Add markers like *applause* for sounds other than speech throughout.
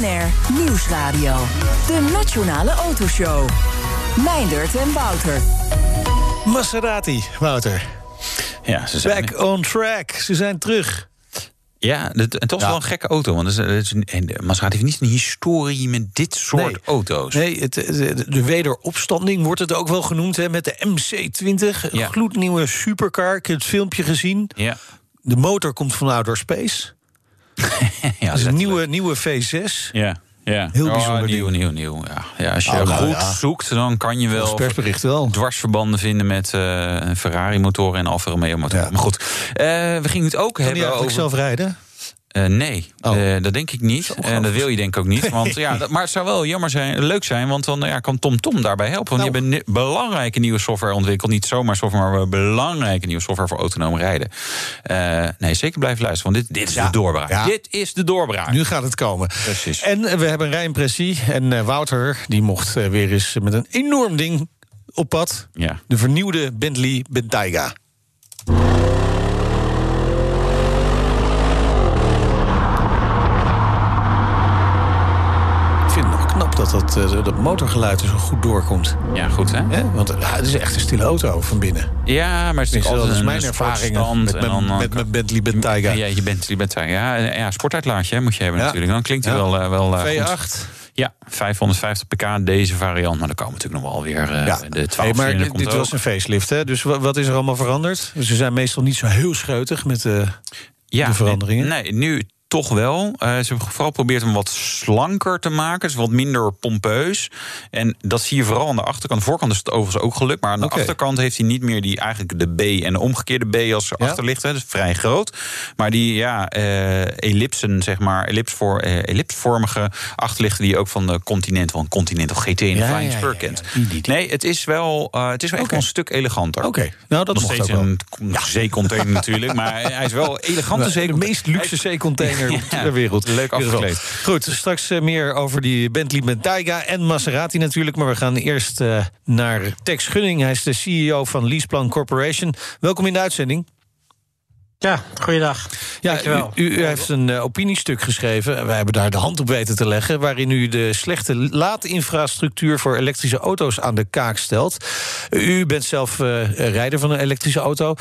BNR Nieuwsradio. De Nationale Autoshow. Meindert en Wouter. Maserati, Wouter. Ja, ze zijn... Back on track. Ze zijn terug. Ja, het, het was wel een gekke auto. Want het is, het is een, en Maserati heeft niet een historie met dit soort Nee. auto's. Nee, het, de, de wederopstanding wordt het ook wel genoemd hè, met de MC20. Een Ja. gloednieuwe supercar. Ik heb het filmpje gezien. Ja, De motor komt van Outer Space. *laughs* ja Dat is een nieuwe, nieuwe V6. Ja, ja. Heel Oh, bijzonder nieuw, nieuw, nieuw. Ja. Ja, als je Oh, nou goed ja. zoekt, dan kan je wel dwarsverbanden vinden met eh Ferrari-motoren en Alfa Romeo-motoren. Ja. Maar goed, eh, we gingen het ook Kan hebben eigenlijk over... zelf rijden? Eh, nee, Oh. Eh, dat denk ik niet. En dat wil je denk ik ook niet. Want, *laughs* ja, dat- maar het zou wel jammer zijn, leuk zijn, want dan ja, kan TomTom daarbij helpen. Want die Nou. hebben ni- belangrijke nieuwe software ontwikkeld. Niet zomaar software, maar belangrijke nieuwe software voor autonoom rijden. Eh, nee, zeker blijven luisteren, want dit, dit is Ja. de doorbraak. Ja. Dit is de doorbraak. Nu gaat het komen. Precies. En eh, we hebben een rijimpressie. En eh, Wouter, die mocht eh, weer eens met een enorm ding op pad. Ja. De vernieuwde Bentley Bentayga. Ik vind het nog knap dat dat, eh, dat motorgeluid er zo goed doorkomt. ja, goed hè? Want eh, ja, het is echt een stille auto van binnen. Ja, maar het is natuurlijk dat is altijd mijn ervaring met, mijn- dan- met mijn Bentley Bentayga. Ja, je bent, je bent ja, ja, sportuitlaatje moet je hebben Ja. natuurlijk. Dan klinkt hij wel, eh, wel eh, goed. V8. Ja, 550 pk deze variant. Maar er komen natuurlijk nog wel weer eh, Ja. de 12 Hey, maar dit, komt dit was een facelift, hè? Dus wa- wat is er allemaal veranderd? Ze zijn meestal niet zo heel scheutig met eh, ja, de veranderingen? Nee, nee, nu toch wel. Eh, ze hebben vooral geprobeerd hem wat slanker te maken. Dus wat minder pompeus. En dat zie je vooral aan de achterkant. De voorkant is het overigens ook gelukt. Maar aan de achterkant heeft hij niet meer die eigenlijk de B en de omgekeerde B als Ja. achterlicht. Hè, dus vrij groot. Maar die ja, eh, ellipsen, zeg maar, ellipsvoor, eh, ellipsvormige achterlichten die je ook van de Continental, een Continental GT en de Ja, Flying Spur ja, kent. ja. Die, die, die. Nee, het is wel, het is wel echt een stuk eleganter. Oké, nou dat Nog steeds ook wel. een zeecontainer natuurlijk. Maar hij is wel *laughs* elegant de zeecontainer. meest luxe zeecontainer *laughs* Ja, ter wereld. leuk afgekleed. Goed, straks eh, meer over die Bentley Bentayga en Maserati natuurlijk. Maar we gaan eerst eh, naar Tex Gunning. Hij is de CEO van Leaseplan Corporation. Welkom in de uitzending. Ja, goeiedag. Ja, Dankjewel. u, u heeft een eh, opiniestuk geschreven. Wij hebben daar de hand op weten te leggen. Waarin u de slechte laadinfrastructuur voor elektrische auto's aan de kaak stelt. U bent zelf eh, rijder van een elektrische auto.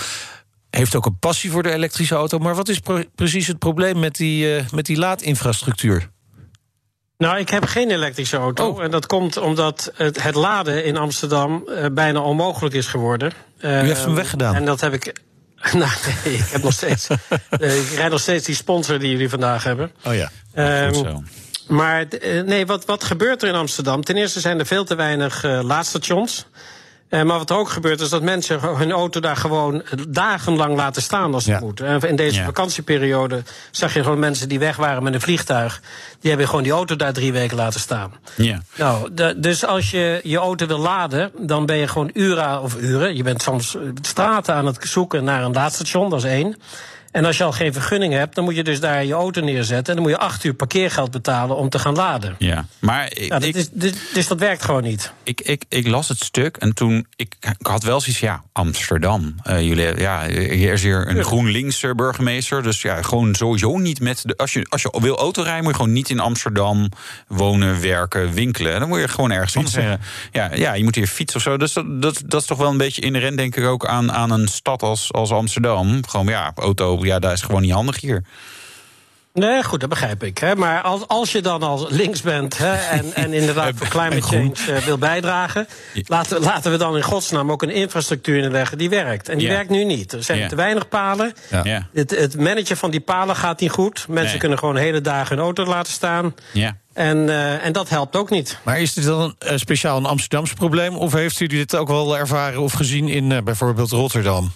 Heeft ook een passie voor de elektrische auto. Maar wat is precies het probleem met die, eh, met die laadinfrastructuur? Nou, ik heb geen elektrische auto. Oh. En dat komt omdat het, het laden in Amsterdam eh, bijna onmogelijk is geworden. U heeft hem Eh, weggedaan. En dat heb ik. *laughs* Nou, nee, ik heb nog steeds. *laughs* eh, ik rijd nog steeds die sponsor die jullie vandaag hebben. Oh ja. Ehm, zo. Maar eh, nee, wat, wat gebeurt er in Amsterdam? Ten eerste zijn er veel te weinig laadstations. Eh, maar wat er ook gebeurt is dat mensen hun auto daar gewoon dagenlang laten staan als het Ja. moet. En in deze Ja. vakantieperiode zag je gewoon mensen die weg waren met een vliegtuig. Die hebben gewoon die auto daar drie weken laten staan. Ja. Nou, de- dus als je je auto wil laden, dan ben je gewoon uren of uren. Je bent soms eh, straten aan het zoeken naar een laadstation, dat is één. En als je al geen vergunning hebt, dan moet je dus daar je auto neerzetten. En dan moet je acht uur parkeergeld betalen om te gaan laden. ja. Maar ik, Ja, dat ik, is, dus, dus dat werkt gewoon niet. ik, ik, ik las het stuk en toen... Ik, ik had wel zoiets ja, Amsterdam. Eh, jullie, ja, hier is hier een GroenLinks eh, burgemeester. Dus ja, gewoon sowieso niet met... De, als, je, als je wil autorijden, moet je gewoon niet in Amsterdam wonen, werken, winkelen. Dan moet je gewoon ergens anders zeggen. Ja, ja, je moet hier fietsen of zo. Dus dat, dat, dat is toch wel een beetje inherent, denk ik, ook aan, aan een stad als, als Amsterdam. Gewoon, ja, auto, ja, dat is gewoon niet handig hier. Nee, goed, dat begrijp ik. Hè. Maar als, als je dan al links bent hè, en, en inderdaad *laughs* voor climate change eh, wil bijdragen, laten, laten we dan in godsnaam ook een infrastructuur inleggen die werkt. En die Ja. werkt nu niet. Er zijn Ja. te weinig palen. Ja. Ja, Het, het managen van die palen gaat niet goed. Mensen Nee. kunnen gewoon hele dagen hun auto laten staan. ja. En, eh, en dat helpt ook niet. Maar is dit dan een speciaal een Amsterdams probleem? Of heeft u dit ook wel ervaren of gezien in eh, bijvoorbeeld Rotterdam?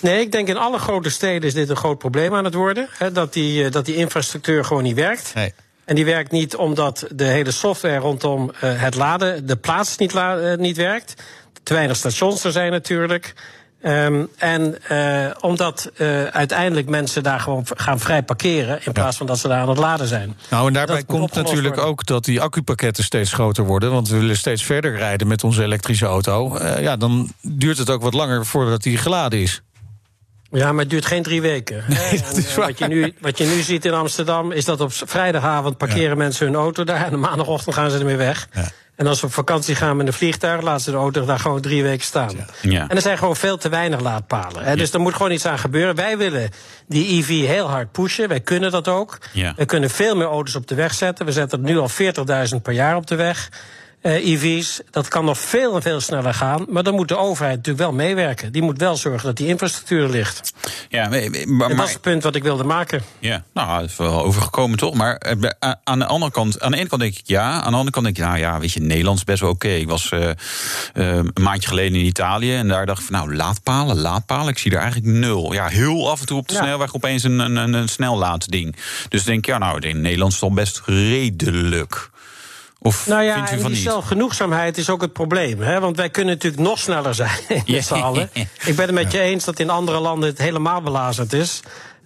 Nee, ik denk in alle grote steden is dit een groot probleem aan het worden. Hè, dat, die, eh, dat die infrastructuur gewoon niet werkt. Nee. En die werkt niet omdat de hele software rondom het laden, de plaats niet, niet werkt. Te weinig stations er zijn natuurlijk. Um, en uh, omdat uh, uiteindelijk mensen daar gewoon gaan vrij parkeren. in plaats van dat ze daar aan het laden zijn. Nou, en daarbij komt natuurlijk ook dat die accupakketten steeds groter worden. Want we willen steeds verder rijden met onze elektrische auto. Uh, ja, dan duurt het ook wat langer voordat die geladen is. Ja, maar het duurt geen drie weken. *laughs* Nee, dat is waar. Wat, je nu, wat je nu ziet in Amsterdam is dat op vrijdagavond parkeren ja. mensen hun auto daar. En de maandagochtend gaan ze ermee weg. Ja. En als we op vakantie gaan met een vliegtuig, laten ze de auto daar gewoon drie weken staan. Ja. En er zijn gewoon veel te weinig laadpalen. Hè. Dus er moet gewoon iets aan gebeuren. Wij willen die EV heel hard pushen. Wij kunnen dat ook. We kunnen veel meer auto's op de weg zetten. We zetten er nu al 40.000 per jaar op de weg EV's. Dat kan nog veel en veel sneller gaan. Maar dan moet de overheid natuurlijk wel meewerken. Die moet wel zorgen dat die infrastructuur ligt. Ja, maar, maar, dat is het punt wat ik wilde maken. Ja, nou, dat is wel overgekomen toch? Maar eh, aan de andere kant, aan de ene kant denk ik ja. Aan de andere kant denk ik, nou ja, weet je, Nederland is best wel oké. Ik was uh, uh, een maandje geleden in Italië en daar dacht ik van, nou, laadpalen, laadpalen. Ik zie er eigenlijk nul. Ja, heel af en toe op de ja. snelweg opeens een, een, een, een snellaadding. Dus denk ik, ja, nou, in Nederland is het al best redelijk. Of nou ja, vindt u van die zelfgenoegzaamheid is ook het probleem. Hè? Want wij kunnen natuurlijk nog sneller zijn *laughs* met z'n allen. Ik ben het met je eens dat in andere landen het helemaal belazerd is.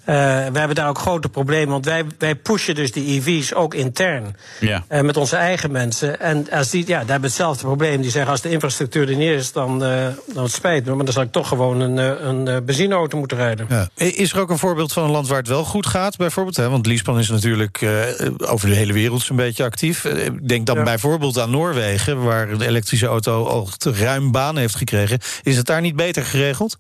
Uh, we hebben daar ook grote problemen, want wij, wij pushen dus die EV's ook intern. Ja. Uh, met onze eigen mensen. En als die, ja, daar hebben we hetzelfde probleem. Die zeggen, als de infrastructuur er niet is, dan, uh, dan het spijt me. Maar dan zal ik toch gewoon een, een benzineauto moeten rijden. Ja. Is er ook een voorbeeld van een land waar het wel goed gaat, bijvoorbeeld? Hè? Want Liespan is natuurlijk over de hele wereld zo'n beetje actief. Ik denk dan ja. bijvoorbeeld aan Noorwegen, waar de elektrische auto al ruim baan heeft gekregen. Is het daar niet beter geregeld?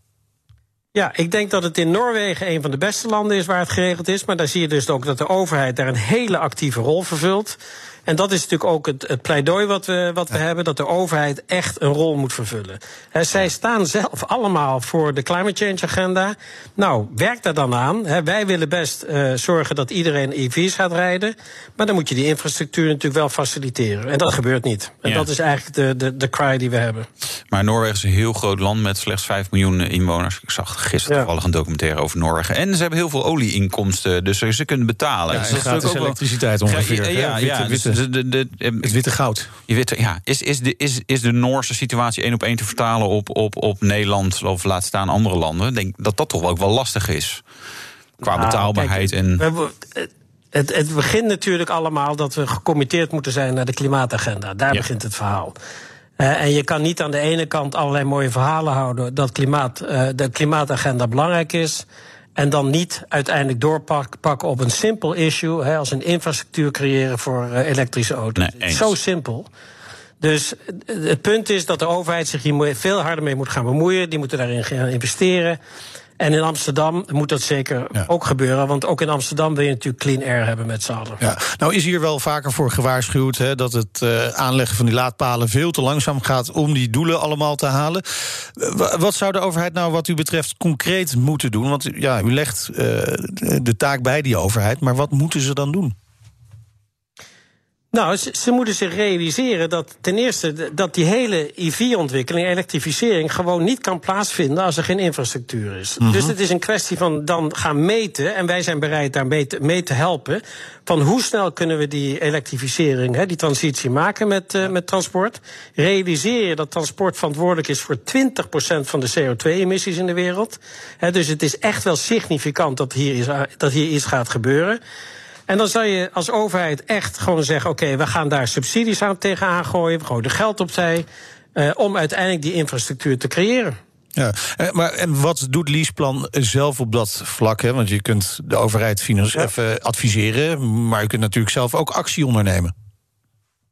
Ja, ik denk dat het in Noorwegen een van de beste landen is waar het geregeld is. Maar daar zie je dus ook dat de overheid daar een hele actieve rol vervult. En dat is natuurlijk ook het, het pleidooi wat we, wat we hebben: dat de overheid echt een rol moet vervullen. He, zij staan zelf allemaal voor de climate change agenda. Nou, werk daar dan aan. He, wij willen best uh, zorgen dat iedereen EV's gaat rijden. Maar dan moet je die infrastructuur natuurlijk wel faciliteren. En dat gebeurt niet. En ja. dat is eigenlijk de, de, de cry die we hebben. Maar Noorwegen is een heel groot land met slechts 5 miljoen inwoners. Ik zag gisteren ja. toevallig een documentaire over Noorwegen. En ze hebben heel veel olieinkomsten, dus ze kunnen betalen. Ja, dus dat is gratis elektriciteit ongeveer. Ja, ja, ja, witte, de, de, de, het witte goud. Je witte, ja, is, is, de, is, is de Noorse situatie één op één te vertalen op, op, op Nederland of laat staan andere landen? Ik denk dat dat toch ook wel lastig is. Qua nou, betaalbaarheid kijk, en. We, het, het, begint natuurlijk allemaal dat we gecommitteerd moeten zijn naar de klimaatagenda. Daar ja. begint het verhaal. Uh, en je kan niet aan de ene kant allerlei mooie verhalen houden dat klimaat, uh, de klimaatagenda belangrijk is. En dan niet uiteindelijk doorpakken op een simpel issue, hè, als een infrastructuur creëren voor uh, elektrische auto's. Nee, Zo simpel. Dus het punt is dat de overheid zich hier veel harder mee moet gaan bemoeien. Die moeten daarin gaan investeren. En in Amsterdam moet dat zeker ja. ook gebeuren. Want ook in Amsterdam wil je natuurlijk clean air hebben met z'n allen. Ja. Nou is hier wel vaker voor gewaarschuwd... Hè, dat het uh, aanleggen van die laadpalen veel te langzaam gaat... om die doelen allemaal te halen. Wat zou de overheid nou wat u betreft concreet moeten doen? Want ja, u legt uh, de taak bij die overheid. Maar wat moeten ze dan doen? Nou, ze, ze, moeten zich realiseren dat ten eerste dat die hele EV-ontwikkeling, elektrificering, gewoon niet kan plaatsvinden als er geen infrastructuur is. -hmm. Dus het is een kwestie van dan gaan meten, en wij zijn bereid daar mee te, mee te helpen, van hoe snel kunnen we die elektrificering, hè, die transitie maken met, uh, met transport. Realiseer je dat transport verantwoordelijk is voor 20% van de CO2-emissies in de wereld. Hè, dus het is echt wel significant dat hier, is, dat hier iets gaat gebeuren. En dan zou je als overheid echt gewoon zeggen: oké, okay, we gaan daar subsidies aan tegenaan gooien. We gooien er geld opzij. Uh, om uiteindelijk die infrastructuur te creëren. Ja, maar en wat doet Leaseplan zelf op dat vlak? Hè? Want je kunt de overheid financieel ja. adviseren, maar je kunt natuurlijk zelf ook actie ondernemen.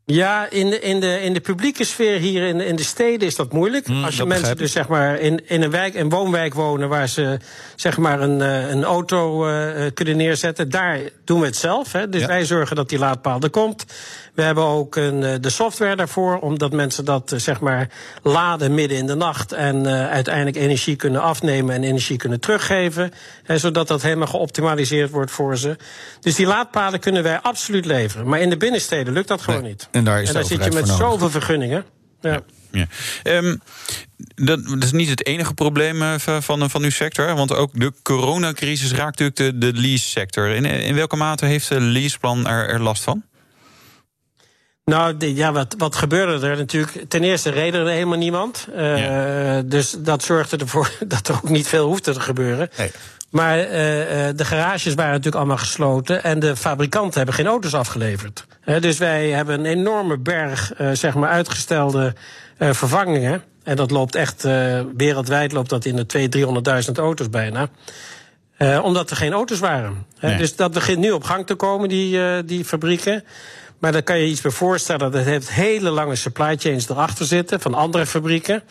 Ja, in de, in, de, in de publieke sfeer hier in, in de steden is dat moeilijk. Mm, Als je mensen dus zeg maar in, in een wijk, een woonwijk wonen waar ze zeg maar een, een auto uh, kunnen neerzetten, daar doen we het zelf. Hè. Dus ja. wij zorgen dat die laadpaal er komt. We hebben ook een, de software daarvoor, omdat mensen dat zeg maar laden midden in de nacht en uh, uiteindelijk energie kunnen afnemen en energie kunnen teruggeven. Hè, zodat dat helemaal geoptimaliseerd wordt voor ze. Dus die laadpalen kunnen wij absoluut leveren. Maar in de binnensteden lukt dat gewoon nee. niet. En daar, is en daar zit je met zoveel vergunningen. Ja. Ja. Um, dat, dat, is niet het enige probleem van, van uw sector. Want ook de coronacrisis raakt natuurlijk de, de lease-sector. In, in welke mate heeft de leaseplan er, er last van? Nou, de, ja, wat, wat gebeurde er natuurlijk? Ten eerste reden er helemaal niemand. Uh, Dus dat zorgde ervoor *laughs* dat er ook niet veel hoefde te gebeuren. Nee. Maar uh, de garages waren natuurlijk allemaal gesloten en de fabrikanten hebben geen auto's afgeleverd. dus wij hebben een enorme berg zeg maar uitgestelde vervangingen. En dat loopt echt wereldwijd loopt dat in de 200.000, 300.000 auto's bijna. omdat er geen auto's waren. Nee. Dus dat begint nu op gang te komen, die, die fabrieken. Maar daar kan je iets bij voorstellen. Dat heeft hele lange supply chains erachter zitten van andere fabrieken.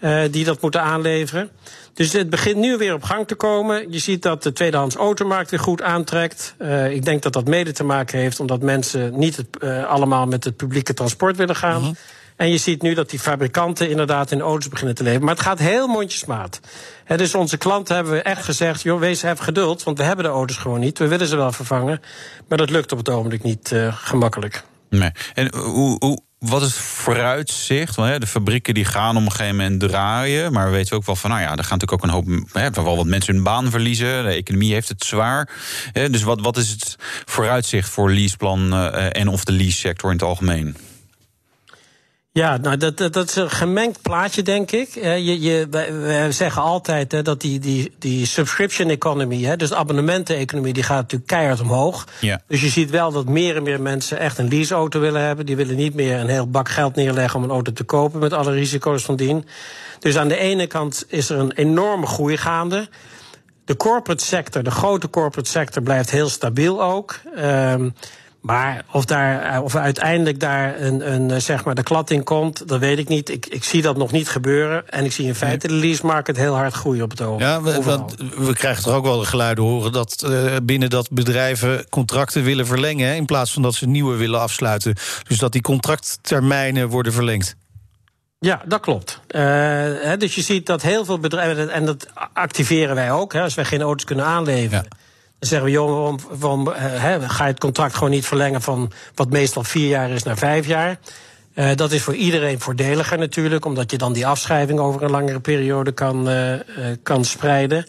Uh, die dat moeten aanleveren. Dus het begint nu weer op gang te komen. Je ziet dat de tweedehands automarkt weer goed aantrekt. Uh, ik denk dat dat mede te maken heeft omdat mensen niet uh, allemaal met het publieke transport willen gaan. -hmm. En je ziet nu dat die fabrikanten inderdaad in auto's beginnen te leveren. Maar het gaat heel mondjesmaat. He, dus onze klanten hebben we echt gezegd: joh, wees even geduld, want we hebben de auto's gewoon niet. We willen ze wel vervangen. Maar dat lukt op het ogenblik niet uh, gemakkelijk. Nee. En hoe, hoe, wat is het vooruitzicht? Want, de fabrieken die gaan op een gegeven moment draaien. Maar we weten ook wel van, nou ja, er gaan natuurlijk ook een hoop. Hè, wel wat mensen hun baan verliezen. De economie heeft het zwaar. Dus wat, wat is het vooruitzicht voor leaseplan uh, en of de lease sector in het algemeen? Ja, nou, dat, dat, dat, is een gemengd plaatje, denk ik. je, je, wij, zeggen altijd hè, dat die, die, die subscription economy, hè, dus de abonnementen-economie, die gaat natuurlijk keihard omhoog. Ja. Dus je ziet wel dat meer en meer mensen echt een leaseauto willen hebben. Die willen niet meer een heel bak geld neerleggen om een auto te kopen, met alle risico's van dien. Dus aan de ene kant is er een enorme groei gaande. De corporate sector, de grote corporate sector, blijft heel stabiel ook. Um, maar of, daar, of uiteindelijk daar een, een, zeg maar de klad in komt, dat weet ik niet. Ik, ik zie dat nog niet gebeuren. En ik zie in feite de lease market heel hard groeien op het ogenblik. Ja, we, want we krijgen toch ook wel de geluiden horen dat uh, binnen dat bedrijven contracten willen verlengen. Hè, in plaats van dat ze nieuwe willen afsluiten. Dus dat die contracttermijnen worden verlengd. Ja, dat klopt. Uh, dus je ziet dat heel veel bedrijven, en dat activeren wij ook, hè, als wij geen auto's kunnen aanleveren. Ja dan zeggen we, joh, waarom, waarom uh, ga je het contract gewoon niet verlengen van wat meestal vier jaar is naar vijf jaar? Uh, dat is voor iedereen voordeliger natuurlijk, omdat je dan die afschrijving over een langere periode kan, uh, kan spreiden.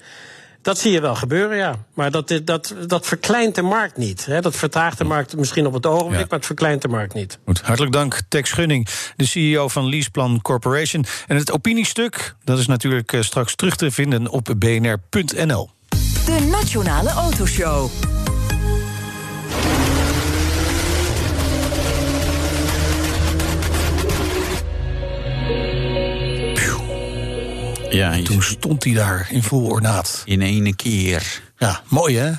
Dat zie je wel gebeuren, ja. Maar dat, dat, dat verkleint de markt niet. Hè. Dat vertraagt de markt misschien op het ogenblik, ja. maar het verkleint de markt niet. Goed, hartelijk dank, Tex Gunning, de CEO van Leaseplan Corporation. En het opiniestuk, dat is natuurlijk straks terug te vinden op bnr.nl. De Nationale Autoshow. Ja, toen stond hij daar in vol ornaat. In ene keer. Ja, mooi hè?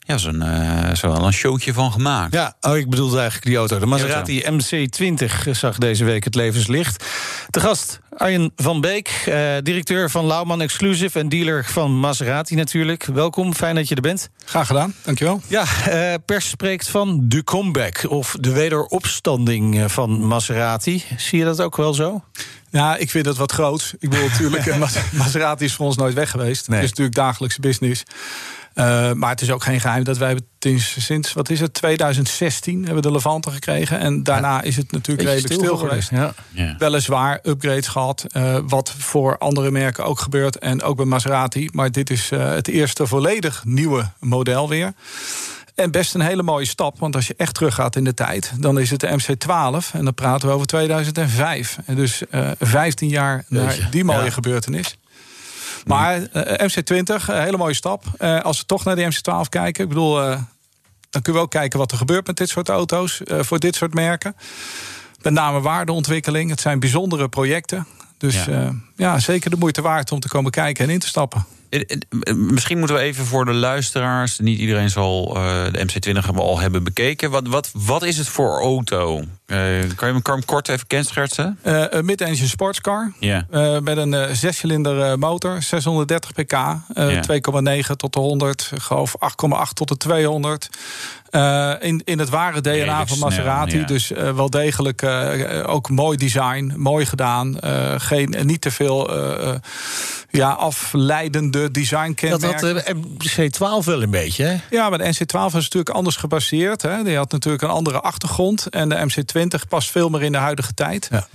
Ja, zo'n uh, zo wel een showtje van gemaakt. Ja, oh, ik bedoelde eigenlijk die auto. De Maserati MC20 zag deze week het levenslicht. Te gast Arjen van Beek, uh, directeur van Lauwman Exclusive... en dealer van Maserati natuurlijk. Welkom, fijn dat je er bent. Graag gedaan, dankjewel. Ja, uh, pers spreekt van de comeback... of de wederopstanding van Maserati. Zie je dat ook wel zo? Ja, ik vind dat wat groot. Ik bedoel, natuurlijk, *laughs* Maserati is voor ons nooit weg geweest. Nee. Het is natuurlijk dagelijkse business. Uh, maar het is ook geen geheim dat wij sinds, wat is het, 2016 hebben de Levante gekregen. En daarna ja. is het natuurlijk redelijk stil, stil geweest. Ja. Ja. Weliswaar upgrades gehad, uh, wat voor andere merken ook gebeurt. En ook bij Maserati. Maar dit is uh, het eerste volledig nieuwe model weer. En best een hele mooie stap, want als je echt teruggaat in de tijd, dan is het de MC12 en dan praten we over 2005. En dus uh, 15 jaar naar die mooie ja. gebeurtenis. Maar uh, MC20, een hele mooie stap. Uh, als we toch naar de MC12 kijken, ik bedoel, dan kunnen we ook kijken wat er gebeurt met dit soort auto's, voor dit soort merken. Met name waardeontwikkeling. Het zijn bijzondere projecten. Dus ja. ja, zeker de moeite waard om te komen kijken en in te stappen. Misschien moeten we even voor de luisteraars, niet iedereen zal uh, de MC20 al hebben bekeken. Wat, wat, wat is het voor auto? Uh, kan je hem kort even kenschetsen? Uh, een mid-engine sportscar. Yeah. met een zescilinder motor, 630 pk. Yeah. 2,9 tot de 100, geloof 8,8 tot de 200. Uh, in, in het ware DNA Redelijk van Maserati. Snel, ja. Dus uh, wel degelijk uh, ook mooi design, mooi gedaan. geen, niet te veel ja, afleidende designkenmerken. Dat had de MC12 wel een beetje, hè? Ja, maar de NC12 was natuurlijk anders gebaseerd. Hè. Die had natuurlijk een andere achtergrond. En de MC20 past veel meer in de huidige tijd. Ja.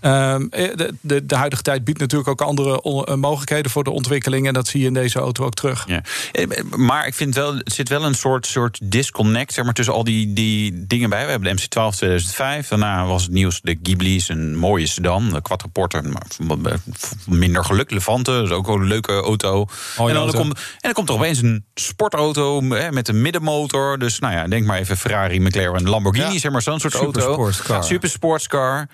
Ehm, de, de, de, huidige tijd biedt natuurlijk ook andere mogelijkheden voor de ontwikkeling. En dat zie je in deze auto ook terug. Ja. Maar ik vind wel, er zit wel een soort, soort disconnect zeg maar, tussen al die, die dingen bij. We hebben de MC12 2005. Daarna was het nieuws de Ghibli's, een mooie sedan. De Quattroporter, maar minder geluk. Levante, dat is ook wel een leuke auto. en, dan Komt, en dan komt er opeens een sportauto hè, met een middenmotor. Dus nou ja, denk maar even Ferrari, McLaren, Lamborghini, zeg maar zo'n soort Super auto. Sportscar. Super sportscar.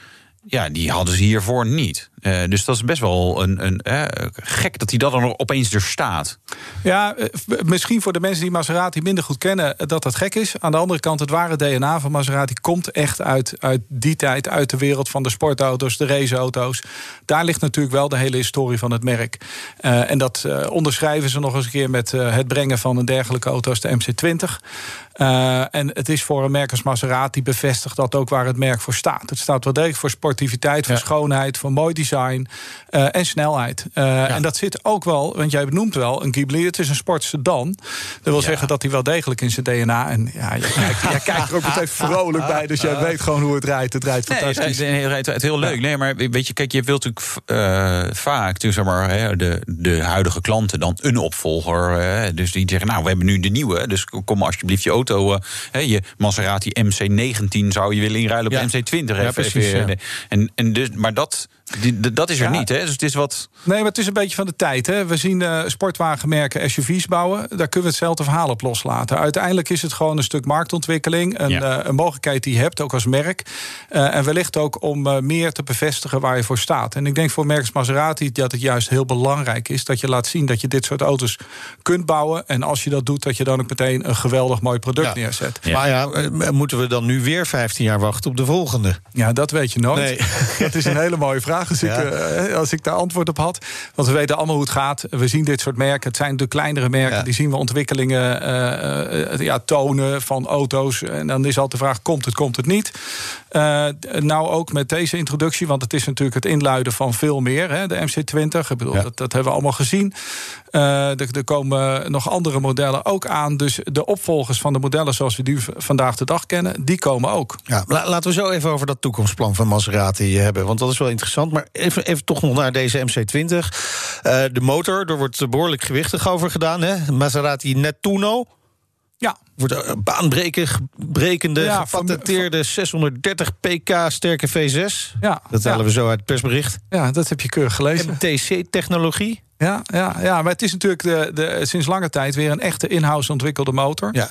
Ja, die hadden ze hiervoor niet. Uh, dus dat is best wel een, een uh, gek dat hij dat dan opeens er staat. Ja, uh, misschien voor de mensen die Maserati minder goed kennen dat dat gek is. Aan de andere kant, het ware DNA van Maserati komt echt uit, uit die tijd, uit de wereld van de sportauto's, de raceauto's. Daar ligt natuurlijk wel de hele historie van het merk. en dat onderschrijven ze nog eens een keer met het brengen van een dergelijke auto als de MC20. en het is voor een merk als Maserati bevestigd dat ook waar het merk voor staat. Het staat wel degelijk voor sportiviteit, voor ja. schoonheid, voor mooi design uh, en snelheid. Uh, ja. En dat zit ook wel, want jij benoemt wel een Ghibli. Het is een sportsedan. Dat wil ja. zeggen dat hij wel degelijk in zijn DNA. En ja, jij kijkt, *laughs* jij kijkt er ook meteen vrolijk bij. Dus jij weet gewoon hoe het rijdt. Het rijdt fantastisch. Nee, het rijdt, het heel leuk. Nee, maar weet je, kijk, je wilt natuurlijk uh, vaak, dus zeg maar, hè, de, de huidige klanten dan een opvolger. Hè, dus die zeggen, nou, we hebben nu de nieuwe. Dus kom alsjeblieft je auto, hè, je Maserati MC19 zou je willen inruilen op de MC20. Ja, precies. En, en dus, maar dat die, dat is er ja. niet, hè? Dus het is wat. Nee, maar het is een beetje van de tijd. Hè? We zien uh, sportwagenmerken SUV's bouwen. Daar kunnen we hetzelfde verhaal op loslaten. Uiteindelijk is het gewoon een stuk marktontwikkeling. Een, ja. uh, een mogelijkheid die je hebt, ook als merk. Uh, en wellicht ook om meer te bevestigen waar je voor staat. En ik denk voor merkers Maserati dat het juist heel belangrijk is dat je laat zien dat je dit soort auto's kunt bouwen. En als je dat doet, dat je dan ook meteen een geweldig mooi product ja. neerzet. Maar ja, moeten we dan nu weer 15 jaar wachten op de volgende? Ja, dat weet je nooit. Nee. *laughs* Dat is een hele mooie vraag. Als, ja. ik, uh, als ik daar antwoord op had. Want we weten allemaal hoe het gaat. We zien dit soort merken. Het zijn de kleinere merken. Ja. Die zien we ontwikkelingen uh, uh, ja, tonen van auto's. En dan is altijd de vraag: komt het, komt het niet? Nou, ook met deze introductie. Want het is natuurlijk het inluiden van veel meer. Hè, de MC20. Ik bedoel, ja. dat, dat hebben we allemaal gezien. er, er komen nog andere modellen ook aan. Dus de opvolgers van de modellen zoals we die vandaag de dag kennen, die komen ook. Ja, laten we zo even over dat toekomstplan van Maserati hebben. Want dat is wel interessant. Maar even, even toch nog naar deze MC20. Uh, de motor, er wordt behoorlijk gewichtig over gedaan. Hè? Maserati Nettuno. Wordt een baanbrekende, ja, gepatenteerde 630 pk sterke V6. Ja, dat halen we zo uit het persbericht. Ja, dat heb je keurig gelezen. MTC-technologie. Ja, ja, ja, maar het is natuurlijk de, de, sinds lange tijd weer een echte in-house ontwikkelde motor. Ja.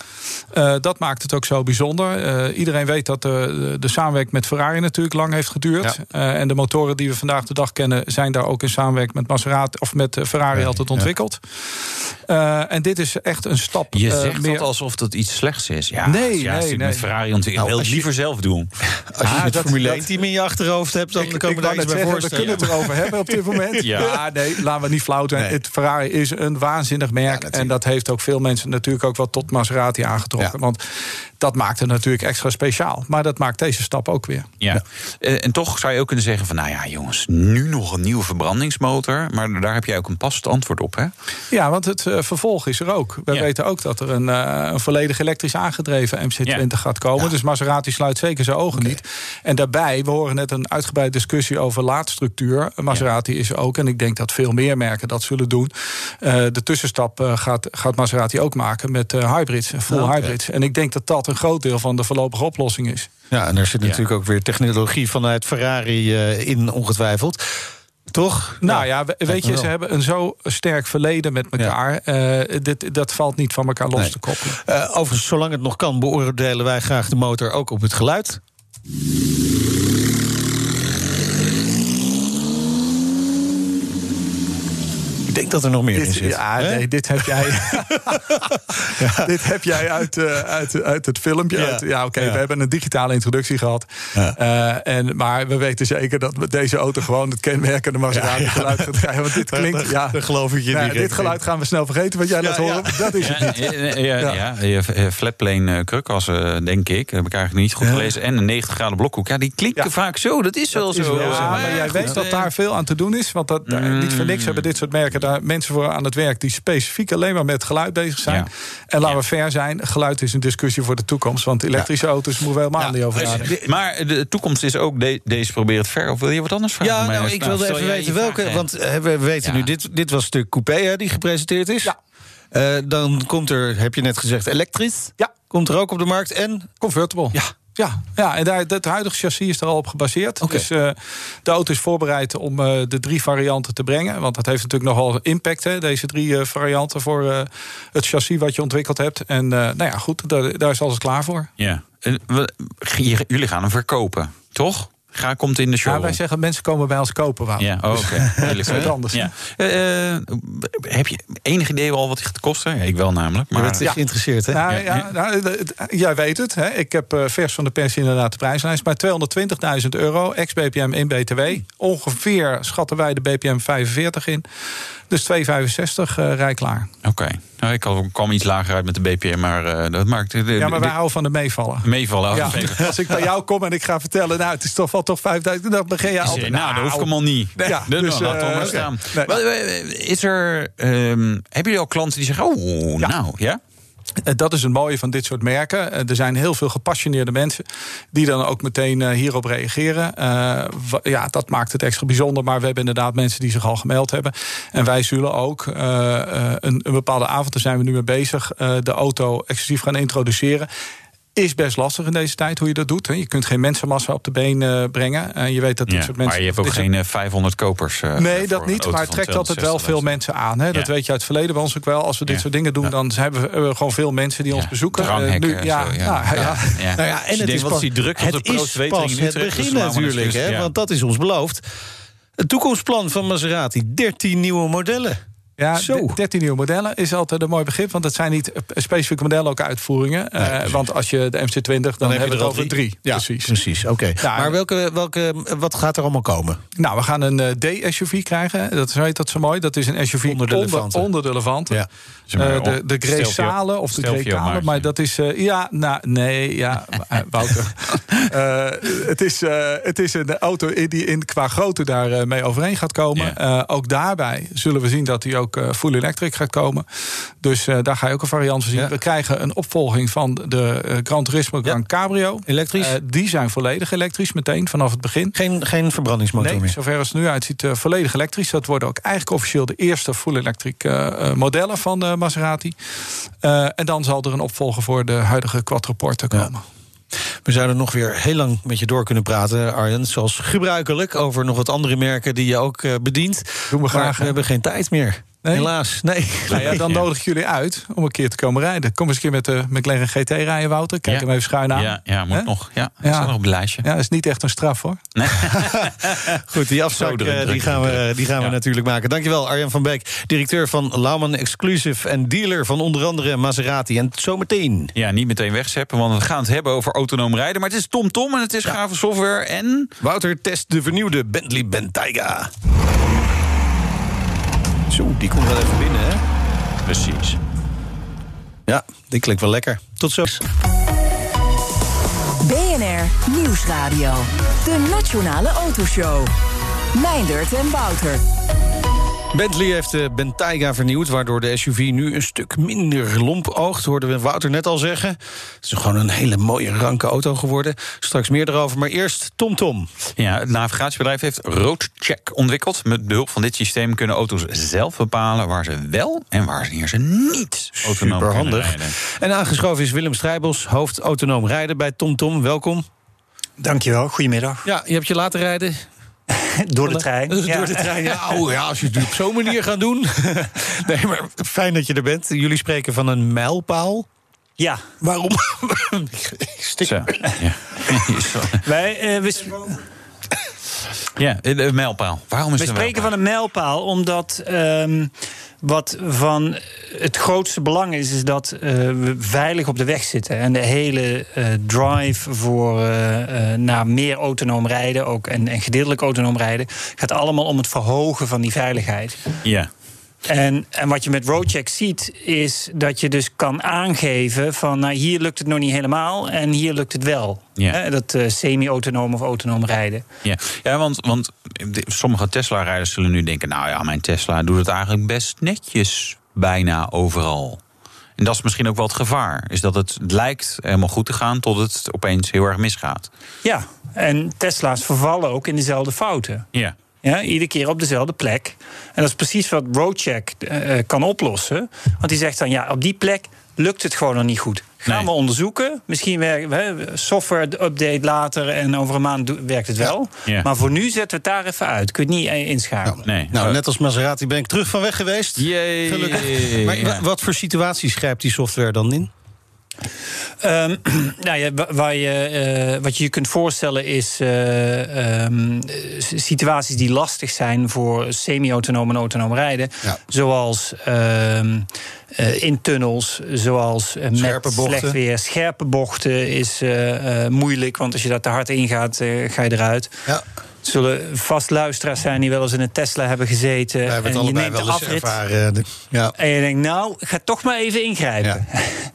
Uh, dat maakt het ook zo bijzonder. Uh, iedereen weet dat de, de, samenwerking met Ferrari natuurlijk lang heeft geduurd. Ja. Uh, en de motoren die we vandaag de dag kennen, zijn daar ook in samenwerking met Maserati of met Ferrari altijd ontwikkeld. Ja. en dit is echt een stap. Je zegt meer... dat alsof dat iets slechts is. Ja, nee, nee, nee. met Ferrari ontwikkeld. Nou, wil liever zelf doen. *laughs* Als je ah, het Formule 1 team in je achterhoofd hebt, dan ik, komen we daar iets bij voorstellen. We kunnen het erover hebben op dit moment. *laughs* ja. nee, laten we niet flauw zijn. Het Ferrari is een waanzinnig merk. Ja, en dat heeft ook veel mensen natuurlijk ook wel tot Maserati aangetrokken. Ja. Want dat maakt het natuurlijk extra speciaal. Maar dat maakt deze stap ook weer. Ja. ja. En toch zou je ook kunnen zeggen van... nou ja, jongens, nu nog een nieuwe verbrandingsmotor. Maar daar heb jij ook een passend antwoord op, hè? Ja, want het uh, vervolg is er ook. We ja. weten ook dat er een, uh, een volledig elektrisch aangedreven MC20 ja. gaat komen. Dus Maserati sluit zeker zijn ogen okay. niet. En daarbij, we horen net een uitgebreide discussie over laadstructuur. Maserati is er ook, en ik denk dat veel meer merken dat zullen doen... Uh, de tussenstap gaat, gaat Maserati ook maken met hybrids, full okay. hybrids. En ik denk dat dat een groot deel van de voorlopige oplossing is. Ja, en er zit natuurlijk ja. ook weer technologie vanuit Ferrari uh, in, ongetwijfeld. Toch? Nou ja, ja weet je, ze hebben een zo sterk verleden met elkaar. Ja. Uh, dit, dat valt niet van elkaar los nee. te koppelen. Uh, overigens, zolang het nog kan, beoordelen wij graag de motor ook op het geluid. Ik denk dat er nog meer dit, in zit. Ja, He? nee, dit heb jij. *laughs* ja. *laughs* Dit heb jij uit, uh, uit, uit het filmpje. Ja, ja oké, okay, ja. we hebben een digitale introductie gehad. Uh, en, maar we weten zeker dat met deze auto gewoon het kenmerkende Maserati geluid gaat krijgen. Want dit *laughs* klinkt. Ja, dat geloof ik je nou, niet. Dit geluid gaan we snel vergeten, wat jij laat horen. Dat is het niet. Ja, ja, flatplane krukassen, denk ik. Dat heb ik eigenlijk niet goed gelezen. En een 90 graden blokhoek. Ja, die klinken vaak zo. Dat is wel dat zo. Is wel, maar jij weet dat daar veel aan te doen is. Want dat, niet voor niks hebben dit soort merken daar mensen voor aan het werk die specifiek alleen maar met geluid bezig zijn. Ja. En laten we fair zijn, geluid is een discussie voor de toekomst. Want elektrische auto's moeten we helemaal niet over nadenken. Maar de toekomst is ook de- deze probeert het ver. Of wil je wat anders vragen? Ja, nou, ik wilde even weten welke. Want eh, we weten Ja. nu, dit, dit was stuk coupé hè, die gepresenteerd is. Ja. Eh, dan komt er, heb je net gezegd, elektrisch. Ja. Komt er ook op de markt. En Convertible. Ja. Ja, ja en daar, het huidige chassis is er al op gebaseerd. Dus eh, de auto is voorbereid om eh, de drie varianten te brengen. Want dat heeft natuurlijk nogal impact, hè, deze drie eh, varianten voor het chassis wat je ontwikkeld hebt. En nou ja, goed, daar, daar is alles klaar voor. Ja. En we- j- Jullie gaan hem verkopen, toch? Ga, komt in de show. Ja, wij zeggen mensen komen bij ons kopen. Wouter. Ja, oh, oké. *laughs* Heerlijk, is anders. Ja. Eh, eh, heb je enig idee al wat het gaat kosten? Ja, ik wel namelijk. je Maar, bent geïnteresseerd, hè? Nou, Ja, nou, jij weet het. Hè? Ik heb eh, vers van de pers inderdaad de prijslijst. Maar 220.000 euro, ex-BPM in BTW. Ongeveer schatten wij de BPM 45 in. Dus 265 eh rij klaar. Oké. Nou, ik kwam iets lager uit met de BPM, maar eh, dat maakt... de- Ja, maar wij houden van de meevallen. meevallen. Oh, Ja, *laughs* als ik bij jou kom en ik ga vertellen, nou, het is toch wel toch 5000, dan begin je altijd. nou, dat hoeft allemaal niet. Ja, dus, dus, laat eh, maar staan. Nee. Is er, ehm, hebben jullie al klanten die zeggen... Oh, nou, ja? Eh, Dat is het mooie van dit soort merken. Eh, Er zijn heel veel gepassioneerde mensen die dan ook meteen eh, hierop reageren. Ja, dat maakt het extra bijzonder. Maar we hebben inderdaad mensen die zich al gemeld hebben. En wij zullen ook een, een bepaalde avond, daar zijn we nu mee bezig, de auto exclusief gaan introduceren. Is best lastig in deze tijd hoe je dat doet. hè. Je kunt geen mensenmassa op de been eh, brengen. En je weet dat dit Ja, soort mensen. maar je hebt ook soort- geen eh, 500 kopers. eh, Nee, voor dat niet. Maar het trekt altijd wel veel 260.000. mensen aan. Hè? Dat weet je uit het verleden bij ons ook wel. Als we dit Ja. soort dingen doen, dan hebben we eh, gewoon veel mensen die ons bezoeken. Eh, ja, ja. nou. *laughs* Nou ja, en je het is pas, die druk op het de is 2 pas in het begin dus natuurlijk, dus, hè, want dat is ons beloofd. Het toekomstplan van Maserati, 13 nieuwe modellen. Ja, Zo. de- 13 nieuwe modellen is altijd een mooi begrip. Want het zijn niet eh, specifieke modellen, ook uitvoeringen. Eh, want als je de MC20, dan, Dan, heb hebben we er over drie. Ja, Precies. precies. Oké. Ja, maar welke, welke, wat gaat er allemaal komen? Nou, we gaan een eh, D-SUV krijgen. Dat heet dat zo mooi. Dat is een SUV Onder de Levante. onder de Levante. Ja. De, de Gresale of de Grecale. Maar dat is... ja, nou, nee, ja, Wouter. *laughs* Het, is, het is een auto die in, qua grootte daar eh, mee overeen gaat komen. Ook daarbij zullen we zien dat die ook eh, full electric gaat komen. Dus eh, daar ga je ook een variant van zien. Ja. We krijgen een opvolging van de eh, Gran Turismo Ja. Gran Cabrio. Elektrisch? Die zijn volledig elektrisch meteen vanaf het begin. Geen, geen verbrandingsmotor Nee, meer. zover als het nu uitziet, volledig elektrisch. Dat worden ook eigenlijk officieel de eerste full electric modellen van de Maserati. En dan zal er een opvolger voor de huidige Quattroporte komen. We zouden nog weer heel lang met je door kunnen praten, Arjen. Zoals gebruikelijk over nog wat andere merken die je ook bedient. Doen we Maar graag. we hebben geen tijd meer. Nee? Helaas. Nee. Nou ja, dan *laughs* nodig ik jullie uit om een keer te komen rijden. Kom eens een keer met de McLaren GT rijden, Wouter. Kijk Ja. hem even schuin aan. Ja, ja, moet nog. Ja, Ja. staat nog op het lijstje. Ja, is niet echt een straf hoor. *laughs* Goed, die druk, eh, die gaan we, die gaan we natuurlijk maken. Dankjewel, Arjen van Beek, directeur van Lauman Exclusive... en dealer van onder andere Maserati. En zometeen... Ja, niet meteen wegzeppen, want we gaan het hebben over autonoom rijden. Maar het is TomTom en het is gave software en... Wouter test de vernieuwde Bentley Bentayga. Zo, die komt wel even binnen, hè? Precies. Ja, die klinkt wel lekker. Tot zo. BNR Nieuwsradio. De Nationale Autoshow. Meindert en Wouter. Bentley heeft de Bentayga vernieuwd... waardoor de SUV nu een stuk minder lomp oogt. Hoorden we Wouter net al zeggen. Het is gewoon een hele mooie, ranke auto geworden. Straks meer erover, maar eerst TomTom. Ja, het navigatiebedrijf heeft RoadCheck ontwikkeld. Met behulp van dit systeem kunnen auto's zelf bepalen... waar ze wel en waar ze niet autonoom kunnen Superhandig. rijden. En aangeschoven is Willem Strijbos, hoofd autonoom rijden bij TomTom. Welkom. Dankjewel, goedemiddag. Ja, je hebt je laten rijden. *laughs* Door de trein. Door Ja. de trein, ja. *laughs* Oh, ja, als je het op zo'n manier gaat doen. *laughs* nee, maar fijn dat je er bent. Jullie spreken van een mijlpaal. Ja, Waarom? Zo, ja. Zo. wij, eh, we, s- ja, de mijlpaal. Waarom is we het een spreken van een mijlpaal omdat ehm, wat van het grootste belang is, is dat eh, we veilig op de weg zitten. En de hele eh, drive voor eh, naar meer autonoom rijden ook, en, en gedeeltelijk autonoom rijden gaat allemaal om het verhogen van die veiligheid. Ja. En, en wat je met roadcheck ziet, is dat je dus kan aangeven van nou, hier lukt het nog niet helemaal en hier lukt het wel. Ja. Hè, dat eh, semi-autonoom of autonoom rijden. Ja, ja want, want sommige Tesla-rijders zullen nu denken... nou ja, mijn Tesla doet het eigenlijk best netjes bijna overal. En dat is misschien ook wel het gevaar. Is dat het lijkt helemaal goed te gaan... tot het opeens heel erg misgaat. Ja, en Tesla's vervallen ook in dezelfde fouten. Ja. Ja, iedere keer op dezelfde plek. En dat is precies wat Roadcheck eh, kan oplossen. Want die zegt dan, ja, op die plek lukt het gewoon nog niet goed. Gaan Nee. we onderzoeken. Misschien werken we software update later en over een maand werkt het wel. Ja. Maar voor nu zetten we het daar even uit. Kun je het niet eh, inschakelen. Nee. Nou, net als Maserati ben ik terug van weg geweest. Jee. Gelukkig. Maar wat voor situaties grijpt die software dan in? Ehm, *clears throat* nou ja, wa- waar je, eh, wat je je kunt voorstellen is eh, ehm, situaties die lastig zijn voor semi-autonoom en autonoom rijden. Ja. Zoals ehm, eh, in tunnels, zoals met Scherpe bochten. slecht weer. Scherpe bochten is moeilijk, want als je daar te hard in gaat, ga je eruit. Ja, zullen vast luisteraars zijn die wel eens in een Tesla hebben gezeten. wij hebben het en je neemt de afrit. ervaren. De- Ja, En je denkt, nou, ga toch maar even ingrijpen. *laughs*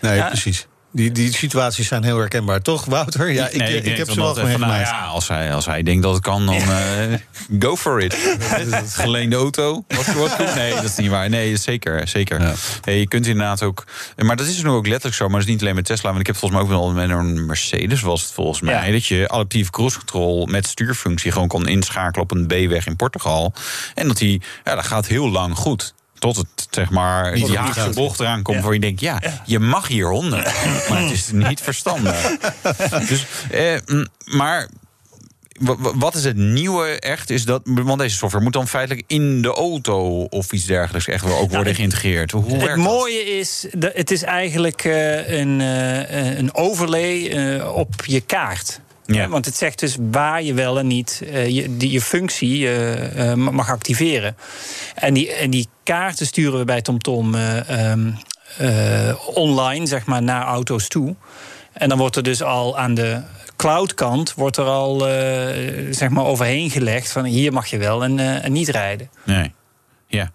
nee, Ja. precies. Die, die situaties zijn heel herkenbaar, toch, Wouter? Ja, ik, Nee, ik, denk heb ze wel altijd van, nou ja, als, hij, als hij denkt dat het kan, dan eh, go for it. *laughs* Geleende auto. Wat, wat goed? Nee, dat is niet waar. Nee, zeker. zeker. Ja. Nee, je kunt inderdaad ook... Maar dat is nu ook letterlijk zo. Maar dat is niet alleen met Tesla. Want ik heb volgens mij ook wel met een Mercedes was het volgens mij. Ja. Dat je adaptieve cruise control met stuurfunctie... gewoon kon inschakelen op een B-weg in Portugal. En dat die... Ja, dat gaat heel lang goed. Tot het, zeg maar, die Haagse bocht eraan komt... Ja. waar je denkt, ja, je mag hier honden. Maar het is niet verstandig. *laughs* Dus, eh, maar wa- wa- wat is het nieuwe echt? Is dat, want deze software moet dan feitelijk in de auto of iets dergelijks echt wel ook worden geïntegreerd. Hoe werkt Het mooie is, dat het is eigenlijk eh, een, eh, een overlay eh, op je kaart. Ja. Want het zegt dus waar je wel en niet eh, je, die, je functie eh, eh, mag activeren. En die, en die kaarten sturen we bij TomTom eh, ehm, eh, online, zeg maar, naar auto's toe. En dan wordt er dus al aan de cloudkant wordt er al zeg maar overheen gelegd van hier mag je wel en, en niet rijden. Nee. Ja,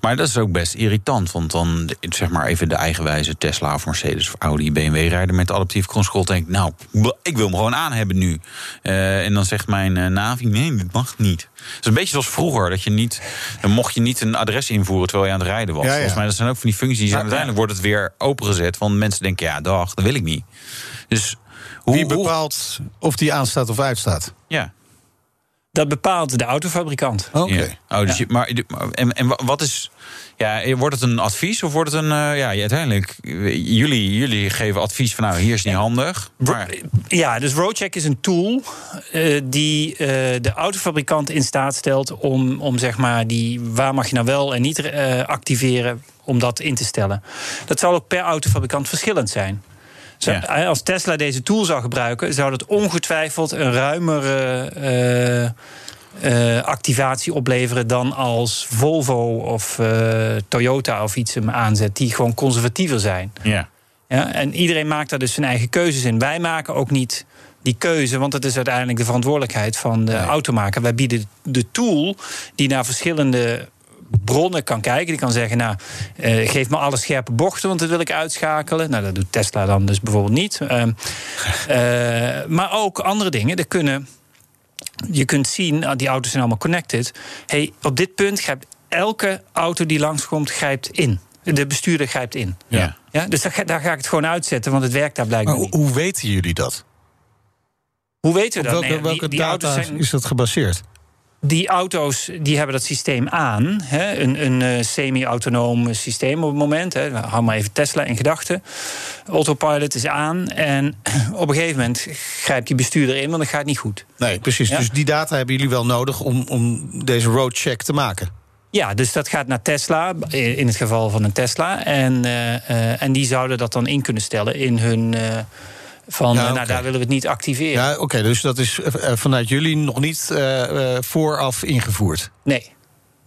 maar dat is ook best irritant. Want dan, zeg maar even de eigenwijze Tesla of Mercedes of Audi, BMW rijden met adaptief cruise control. Denk ik, nou, ik wil hem gewoon aan hebben nu. Eh, en dan zegt mijn eh, Navi, nee, dit mag niet. Het is een beetje zoals vroeger, dat je niet, dan mocht je niet een adres invoeren terwijl je aan het rijden was. Ja, ja. Volgens mij dat zijn ook van die functies. die zijn uiteindelijk wordt het weer opengezet, want mensen denken, ja, dag, dat wil ik niet. Dus hoe, Wie bepaalt of die aanstaat of uitstaat? ja. Dat bepaalt de autofabrikant. Oké. Ja. Oh, dus je, maar, en, en wa- wat is. Ja, wordt het een advies of wordt het een. eh, ja, uiteindelijk. Jullie, jullie geven advies van. Nou, hier is niet handig. Maar, Ja, dus Roadcheck is een tool eh, die eh, de autofabrikant in staat stelt om, om zeg maar die waar mag je nou wel en niet eh, activeren, om dat in te stellen. Dat zal ook per autofabrikant verschillend zijn. Ja. Als Tesla deze tool zou gebruiken, zou dat ongetwijfeld een ruimere eh, eh, activatie opleveren dan als Volvo of eh, Toyota of iets hem aanzet, die gewoon conservatiever zijn. ja. Ja, en iedereen maakt daar dus zijn eigen keuzes in. Wij maken ook niet die keuze, want het is uiteindelijk de verantwoordelijkheid van de automaker. Wij bieden de tool die naar verschillende bronnen kan kijken. Die kan zeggen, nou, eh, geef me alle scherpe bochten, want dat wil ik uitschakelen. Nou, dat doet Tesla dan dus bijvoorbeeld niet. Ehm, *laughs* eh, maar ook andere dingen. Er kunnen, je kunt zien, ah, die auto's zijn allemaal connected. Hey, op dit punt grijpt elke auto die langskomt, grijpt in. De bestuurder grijpt in. Ja. Ja, dus daar ga, daar ga ik het gewoon uitzetten, want het werkt daar blijkbaar Maar niet. hoe, weten jullie dat? Hoe weten we dat? welke, Nee, welke die, die data zijn, is dat gebaseerd? Die auto's die hebben dat systeem aan. Hè, een een eh, semi-autonoom systeem op het moment. Hè. Hou maar even Tesla in gedachten. Autopilot is aan. En *clears throat* op een gegeven moment grijpt die bestuurder in, want dan gaat het niet goed. Nee, precies. Ja. Dus die data hebben jullie wel nodig om, om deze roadcheck te maken. Ja, dus dat gaat naar Tesla, in het geval van een Tesla. En, eh, eh, en die zouden dat dan in kunnen stellen in hun. Van, Ja, eh, nou, daar willen we het niet activeren. Ja, oké. dus dat is eh, eh, vanuit jullie nog niet vooraf ingevoerd. Nee.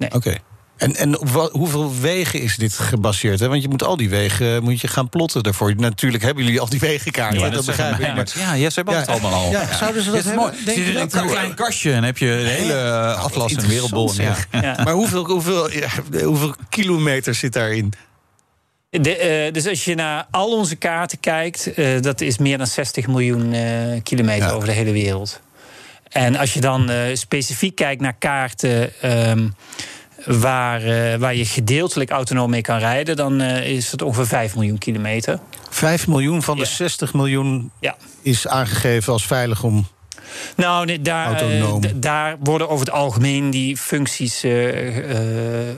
Oké. En, en op hoeveel wegen is dit gebaseerd? Hè? Want je moet al die wegen eh, moet je gaan plotten daarvoor. Natuurlijk hebben jullie al die wegenkaarten, Ja, dat, begrijp ik. Maar, Ja, ja, ze hebben het allemaal al. Ja, Ja. Zouden ze Ja, dat mooi. hebben? Denk Zit je dat een klein kastje en heb je de hele atlas en wereldbol. Ja. Ja. Maar hoeveel, hoeveel, ja, hoeveel kilometer zit daarin? De, eh, dus als je naar al onze kaarten kijkt, eh, dat is meer dan 60 miljoen eh, kilometer Ja. over de hele wereld. En als je dan specifiek kijkt naar kaarten ehm, waar, waar je gedeeltelijk autonoom mee kan rijden, dan is het ongeveer 5 miljoen kilometer. 5 miljoen van de Ja. 60 miljoen Ja. is aangegeven als veilig om. Nou, nee, daar, daar worden over het algemeen die functies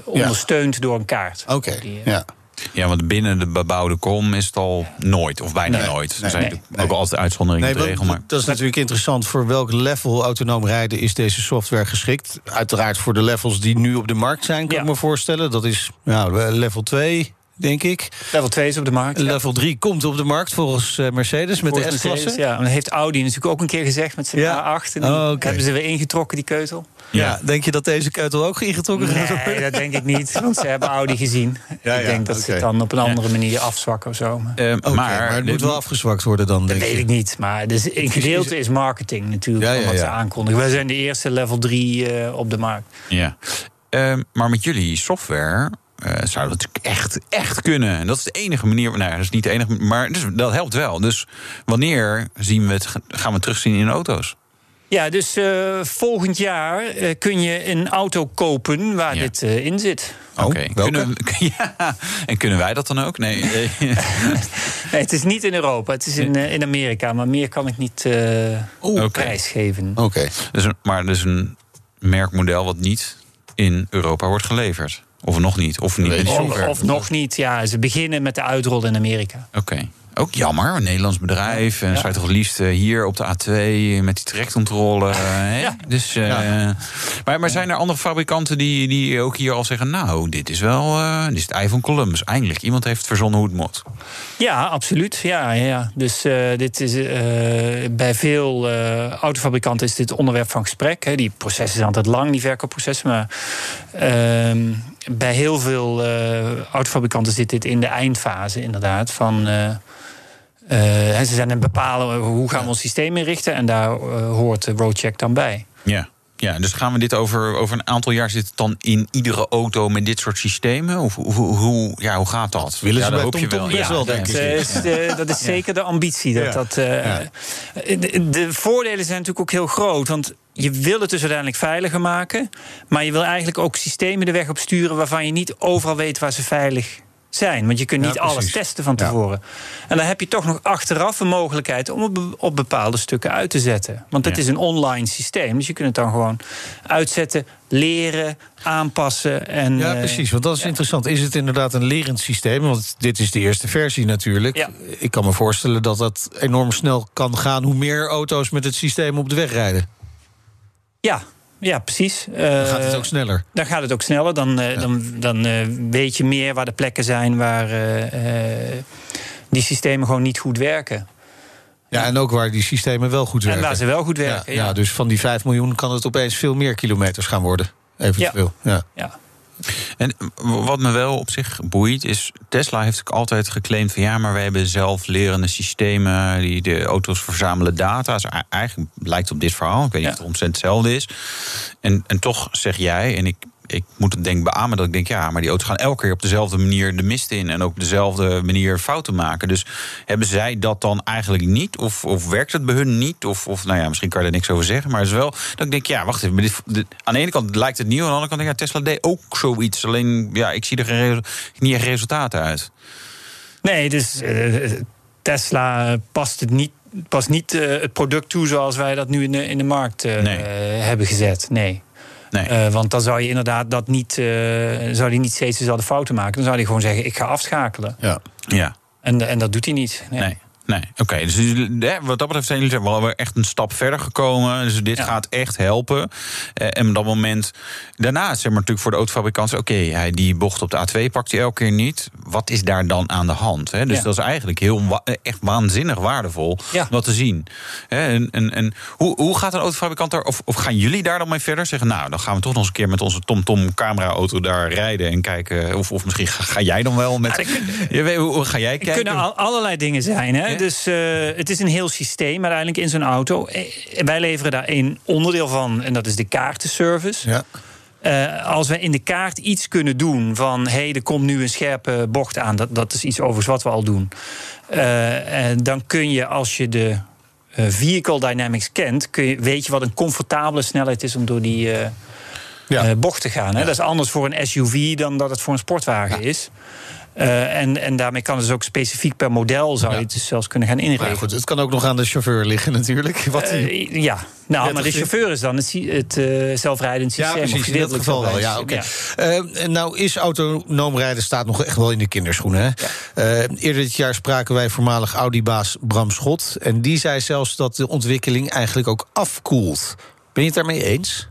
ondersteund door een kaart. Oké, ja. Ja, want binnen de bebouwde kom is het al nooit, of bijna Nee, nooit. Er zijn nee, ook altijd uitzonderingen Nee, de regel. Maar dat is natuurlijk interessant. Voor welk level autonoom rijden is deze software geschikt? Uiteraard voor de levels die nu op de markt zijn, kan Ja. ik me voorstellen. Dat is nou, level 2, denk ik. Level 2 is op de markt. ja. Level 3 komt op de markt volgens eh, Mercedes met Volgens de S-klasse. Ja, en dat heeft Audi natuurlijk ook een keer gezegd met zijn Ja. A8. En Oh, hebben ze weer ingetrokken, die keutel. Ja, denk je dat deze keutel ook ingetrokken gaat Nee, worden? dat denk ik niet. Want ze hebben Audi gezien. *laughs* Ja, ik ja, denk dat ze het dan op een andere manier afzwakken of zo. Maar eh, Oké, maar, maar het moet wel afgezwakt worden dan, dat denk weet je. ik niet. Maar dus een gedeelte is marketing natuurlijk. Ja, van ja, wat ze aankondigen. Wij zijn de eerste level 3 eh, op de markt. Ja. Eh, maar met jullie software eh, zou dat natuurlijk echt, echt kunnen. En dat is de enige manier. Nou, dat is niet de enige, maar dus, dat helpt wel. Dus wanneer zien we het, gaan we het terugzien in auto's? Ja, dus eh, volgend jaar eh, kun je een auto kopen waar Ja. dit eh, in zit. Oké. Oh, welke? Kunnen, we- *laughs* ja. En kunnen wij dat dan ook? Nee. *laughs* *laughs* Nee, het is niet in Europa, het is in, in Amerika. Maar meer kan ik niet eh prijsgeven. Oké. dus, een- maar dus een merkmodel wat niet in Europa wordt geleverd. Of nog niet. Of niet Of, of nog niet. Ja, ze beginnen met de uitrol in Amerika. Oké. Ook jammer, een Nederlands bedrijf. En Ja. zou je toch het liefst eh, hier op de A2 met die trajectcontrole. Ja. Dus, eh, maar, maar zijn er andere fabrikanten die, die ook hier al zeggen... nou, dit is wel eh, dit is het ei van Columbus. Eindelijk, iemand heeft verzonnen hoe het moet. Ja, absoluut. Ja, ja. Dus dit is, bij veel autofabrikanten is dit onderwerp van gesprek. Hè. Die processen zijn altijd lang, die verkoopprocessen. Maar ehm, bij heel veel autofabrikanten zit dit in de eindfase, inderdaad. Van, eh, eh, en ze zijn aan het bepalen hoe gaan we ons systeem inrichten. En daar eh, hoort de roadcheck dan bij. Ja. Ja, dus gaan we dit over, over een aantal jaar zit het dan in iedere auto met dit soort systemen? Of hoe, hoe, hoe- ja, hoe gaat dat? willen ze ja, dat hoop je wel. ja, wel, ja, denk ik. Dat eh, dat is zeker de ambitie. Dat, Ja. dat, eh, de, de voordelen zijn natuurlijk ook heel groot. Want je wil het dus uiteindelijk veiliger maken. Maar je wil eigenlijk ook systemen de weg op sturen... waarvan je niet overal weet waar ze veilig zijn. Want je kunt Ja, niet alles testen van Ja. tevoren. En dan heb je toch nog achteraf een mogelijkheid... om op bepaalde stukken uit te zetten. Want het Ja. is een online systeem. Dus je kunt het dan gewoon uitzetten, leren, aanpassen. En, Ja, eh, precies. Want dat is interessant. Is het inderdaad een lerend systeem? Want dit is de eerste versie natuurlijk. Ja. Ik kan me voorstellen dat dat enorm snel kan gaan... hoe meer auto's met het systeem op de weg rijden. ja, ja, precies. Dan gaat het Eh, ook sneller. Dan gaat het ook sneller. Dan, eh, dan, dan eh, weet je meer waar de plekken zijn waar die systemen gewoon niet goed werken. Ja, en ook waar die systemen wel goed werken. En waar ze wel goed ja, werken. ja. Ja, dus van die 5 miljoen kan het opeens veel meer kilometers gaan worden. Eventueel. Ja. Ja. En wat me wel op zich boeit is... Tesla heeft ook altijd geclaimd van... ja, maar wij hebben zelflerende systemen... die de auto's verzamelen data. Dus eigenlijk lijkt op dit verhaal. Ik weet niet Ja. of het omzet hetzelfde is. En, en toch zeg jij, en ik, ik moet het denk ik beamen... dat ik denk, ja, maar die auto's gaan elke keer op dezelfde manier de mist in... en ook op dezelfde manier fouten maken. Dus hebben zij dat dan eigenlijk niet? Of, of werkt het bij hun niet? Of, of nou ja, misschien kan je er niks over zeggen. Maar het is wel dat ik denk, ja, wacht even. Dit, dit- aan de ene kant lijkt het nieuw... aan de andere kant denk ik, ja, Tesla deed ook zoiets. Alleen, ja, ik zie er geen niet echt resultaten uit. Nee, dus Tesla past het niet. Past niet eh, het product toe zoals wij dat nu in de, in de markt Nee. eh, hebben gezet. Nee. Nee. Eh, want dan zou je inderdaad dat niet, eh, zou die niet steeds dezelfde fouten maken. Dan zou hij gewoon zeggen: ik ga afschakelen. Ja. ja, En, en dat doet hij niet. Nee. nee. Nee, oké. Dus hè, wat dat betreft zijn jullie wel echt een stap verder gekomen. Dus dit gaat echt helpen. Eh, en op dat moment, daarna zeg maar natuurlijk voor de autofabrikanten... oké, hij die bocht op de A2 pakt hij elke keer niet. Wat is daar dan aan de hand? Hè? Dus Ja. dat is eigenlijk heel wa- eh, echt waanzinnig waardevol Ja. om dat te zien. En, en, en hoe, hoe gaat een autofabrikant daar... Of, of gaan jullie daar dan mee verder? Zeggen, nou, dan gaan we toch nog eens een keer met onze TomTom camera-auto daar rijden... en kijken, of, of misschien ga, ga jij dan wel met... *laughs* Je weet, hoe, hoe ga jij Het kijken? kunnen al- allerlei dingen zijn. Hè? Dus eh, het is een heel systeem uiteindelijk in zo'n auto. Eh, Wij leveren daar één onderdeel van en dat is de kaartenservice. Ja. Eh, als we in de kaart iets kunnen doen van... hé, hey, er komt nu een scherpe bocht aan... dat, dat is iets overigens wat we al doen... En dan kun je, als je de eh, vehicle dynamics kent... Kun je, weet je wat een comfortabele snelheid is om door die Ja. bocht te gaan. Hè? Dat is anders voor een SUV dan dat het voor een sportwagen is. Eh, en, en daarmee kan het dus ook specifiek per model... zou je het dus zelfs kunnen gaan Maar inregelen. ja, goed, het kan ook nog aan de chauffeur liggen *laughs* natuurlijk. Wat die- Eh, ja, nou, maar de chauffeur is dan het, het eh, zelfrijdend ja, systeem. of precies. In dat geval wel. Ja, oké. nou is autonoom rijden staat nog echt wel in de kinderschoenen. Hè? Eerder dit jaar spraken wij voormalig Audi-baas Bram Schot. En die zei zelfs dat de ontwikkeling eigenlijk ook afkoelt. Ben je het daarmee eens?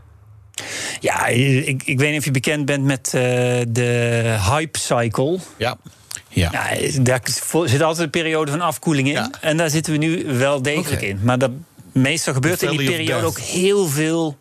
Ja, ik, ik weet niet of je bekend bent met eh, de hype cycle. Ja. Ja. Ja, daar zit altijd een periode van afkoeling in. Ja. En daar zitten we nu wel degelijk in. Maar dat, meestal gebeurt in die periode ook heel veel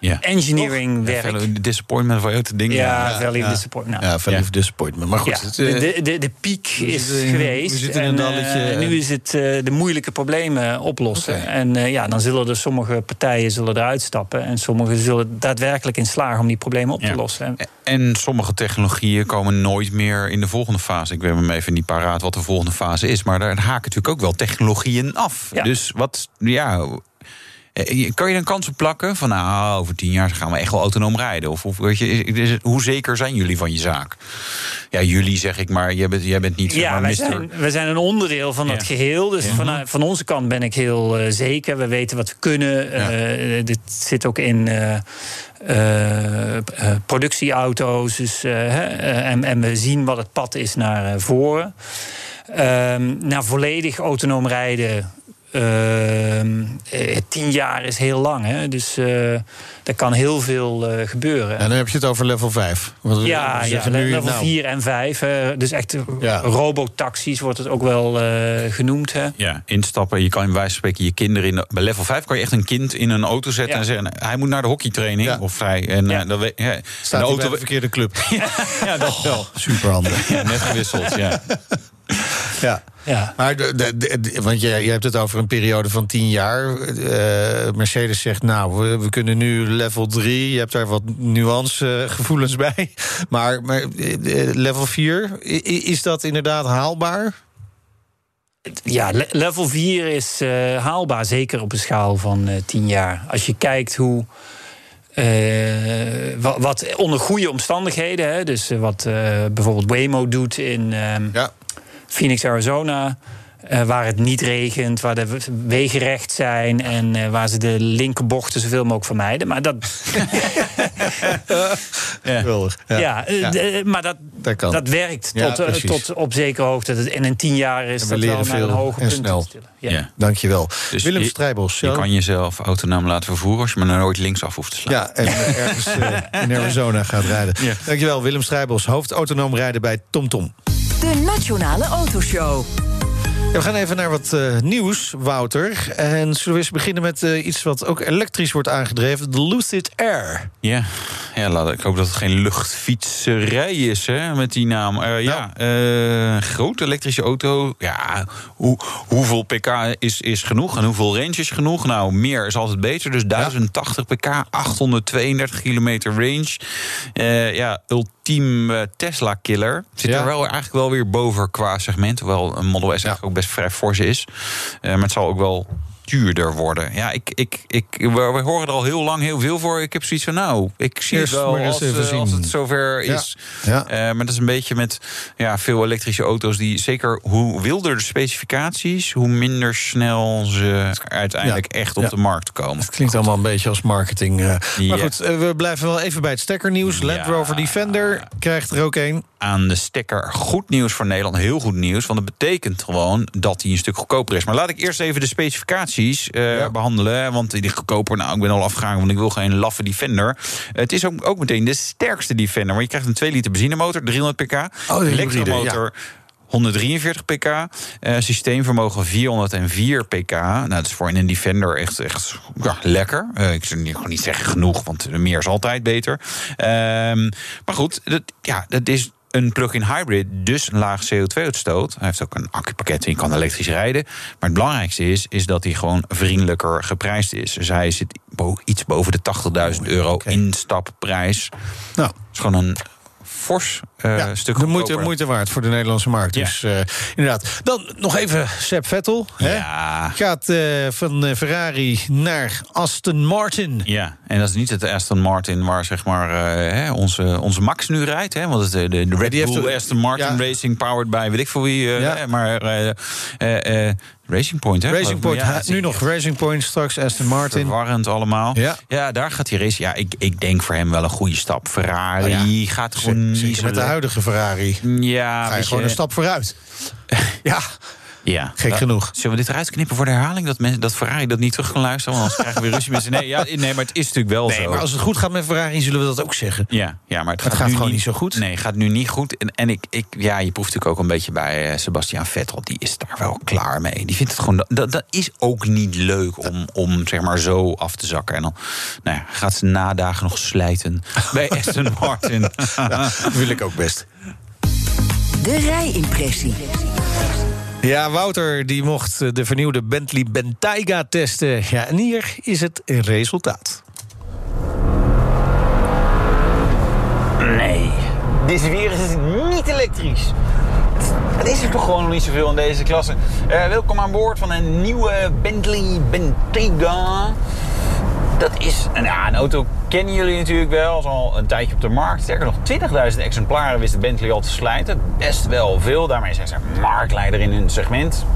Ja. engineering werk. Ja, disappointment van te dingen. Ja, Ja, ja. Disappointment. Nou, Ja, Disappointment. Maar goed, Ja, het, eh, de, de, de piek is geweest. we zitten in een en, eh, dalletje, nu is het eh, de moeilijke problemen oplossen. En eh, ja, dan zullen er sommige partijen zullen eruit stappen. En sommigen zullen daadwerkelijk in slagen om die problemen op Ja. te lossen. En- En sommige technologieën komen nooit meer in de volgende fase. Ik weet hem even niet paraat wat de volgende fase is. Maar daar haken natuurlijk ook wel technologieën af. Ja. Dus wat, ja. Eh, Kan je een kans op plakken van nou, over tien jaar gaan we echt wel autonoom rijden? Of, of weet je, is- is het- hoe zeker zijn jullie van je zaak? Ja, jullie zeg ik, maar jij bent, jij bent niet zeg Ja, maar, wij mister. zijn, wij zijn een onderdeel van Ja. dat geheel. Dus van, van onze kant ben ik heel eh, zeker. We weten wat we kunnen. Eh, dit zit ook in eh, eh, eh, productieauto's. Dus, hè, en, en we zien wat het pad is naar voren. Ehm naar volledig autonoom rijden. Ehm, eh, tien jaar is heel lang. Hè? Dus eh er kan heel veel eh, gebeuren. en dan heb je het over level 5. Want we- Ja, level nou, 4 en 5. dus echt Ja. robotaxis wordt het ook wel eh, genoemd. Hè? Ja, instappen. Je kan in wijze van spreken je kinderen in de, bij level 5 kan je echt een kind in een auto zetten Ja. en zeggen hij moet naar de hockeytraining Ja. of hij en Ja. dan weet ja, en Staat de hij bij auto de verkeerde club. *laughs* ja, dat wel. Superhandig. Ja, net gewisseld. Ja. *laughs* Ja. Ja. Maar de, de, de- de- want je, je hebt het over een periode van tien jaar. Eh, Mercedes zegt, nou, we, we kunnen nu level 3. Je hebt daar wat nuancegevoelens *laughs* bij. Maar, maar eh, level 4, i- i- is dat inderdaad haalbaar? Ja, le- level 4 is eh, haalbaar, zeker op een schaal van eh 10 jaar. Als je kijkt hoe. eh, wat, wat onder goede omstandigheden, hè, dus eh, wat eh, bijvoorbeeld Waymo doet in ehm, Ja. Phoenix, Arizona. eh, waar het niet regent, waar de wegen recht zijn en eh, waar ze de linkerbochten zoveel mogelijk vermijden. Maar dat. *laughs* Ja. ja, eh, Ja. maar dat, Dat kan. dat werkt Ja, tot, tot op zekere hoogte. Dat- En in tien jaar is En we dat wel naar een veel hoger en punt snel. Ja. Ja. Dankjewel. Dus Willem Strijbos. Je kan jezelf autonoom laten vervoeren als je maar nooit linksaf hoeft te slaan. Ja, en ergens eh, in *laughs* Arizona gaat rijden. Ja. Dankjewel, Willem Strijbos, hoofd autonoom rijden bij TomTom. De Nationale Autoshow. Ja, we gaan even naar wat eh, nieuws, Wouter. En zullen we eens beginnen met eh, iets wat ook elektrisch wordt aangedreven: de Lucid Air. Ja, ja laat, ik hoop dat het geen luchtfietserij is hè, met die naam. Eh, Ja, eh, grote elektrische auto. Ja, hoe, hoeveel pk is, is genoeg en hoeveel range is genoeg? Nou, meer is altijd beter. Dus 1080 pk, 832 kilometer range. Eh, ja, ultiem eh, Tesla-killer. Zit Ja. er wel eigenlijk wel weer boven qua segment. Hoewel een Model S eigenlijk ook best vrij fors is. Eh, maar het zal ook wel duurder worden. Ja, ik, ik, ik, we, we horen er al heel lang heel veel voor. Ik heb zoiets van, nou, ik zie Eerst het wel als, eh, als het zover Ja. is. Ja. Eh, maar dat is een beetje met ja, veel elektrische auto's... die zeker hoe wilder de specificaties... hoe minder snel ze uiteindelijk echt op Ja. de markt komen. Het klinkt allemaal een beetje als marketing. eh. Maar Ja. goed, we blijven wel even bij het stekkernieuws. Land. Rover Defender krijgt er ook een. aan de stekker. Goed nieuws voor Nederland, heel goed nieuws. Want dat betekent gewoon dat hij een stuk goedkoper is. Maar laat ik eerst even de specificaties eh, behandelen. Want die goedkoper, nou, ik ben al afgegaan, want ik wil geen laffe Defender. Het is ook, ook meteen de sterkste Defender. Want je krijgt een 2 liter benzinemotor, 300 pk. Oh, elektromotor. 143 pk, eh, systeemvermogen 404 pk. Nou, dat is voor een Defender echt, echt ja, lekker. Eh, ik zou niet, niet zeggen genoeg, want meer is altijd beter. Ehm, maar goed, dat, ja, dat is een plug-in hybrid, dus laag CO2-uitstoot. Hij heeft ook een accupakket en je kan elektrisch rijden. Maar het belangrijkste is, is dat hij gewoon vriendelijker geprijsd is. Dus hij zit iets boven de 80.000 euro instapprijs. Nou, Dat is gewoon een fors ja, stuk de moeite, moeite waard voor de Nederlandse markt. Ja. Dus eh, inderdaad. Dan nog even Seb Vettel. Hè? Ja. Gaat eh, van Ferrari naar Aston Martin. Ja, en dat is niet het Aston Martin waar zeg maar hè, onze, onze Max nu rijdt. Hè, want het is de, de, Red heeft Bull Aston Martin. Racing powered by weet ik veel wie. maar Racing Point, hè? Racing Point, Ja, het is nu nog Racing Point, straks Aston Martin. Verwarrend allemaal. Ja. Ja. daar gaat hij racen. Ja, ik, ik denk voor hem wel een goede stap. Ferrari Nou gaat gewoon niet met de huidige Ferrari. Ja, Ga je gewoon een stap vooruit. *laughs* ja, Ja. gek genoeg. Zullen we dit eruit knippen voor de herhaling? Dat, mensen, dat Ferrari dat niet terug kan luisteren? Want anders krijgen we weer ruzie met ze. Nee, ja, nee, maar het is natuurlijk wel Nee, zo. maar als het goed gaat met Ferrari, zullen we dat ook zeggen. Ja, ja, maar het, Het gaat nu gewoon niet zo goed. Nee, het gaat nu niet goed. En, en ik, ik, ja, je proeft natuurlijk ook een beetje bij eh, Sebastian Vettel. Die is daar wel klaar mee. Die vindt het gewoon. Dat, dat is ook niet leuk om, om zeg maar zo af te zakken. En dan nou ja, gaat ze nadagen nog slijten bij *laughs* Aston Martin. Dat wil ik ook best. De rijimpressie. Ja, Wouter die mocht eh, de vernieuwde Bentley Bentayga testen. Ja, en hier is het resultaat. Nee, deze weer is niet elektrisch. Het is er toch gewoon nog niet zoveel in deze klasse. Eh, welkom aan boord van een nieuwe Bentley Bentayga. Dat is een, ja, een auto, kennen jullie natuurlijk wel, is al een tijdje op de markt. Sterker nog, 20.000 exemplaren wist de Bentley al te slijten. Best wel veel, daarmee zijn ze marktleider in hun segment.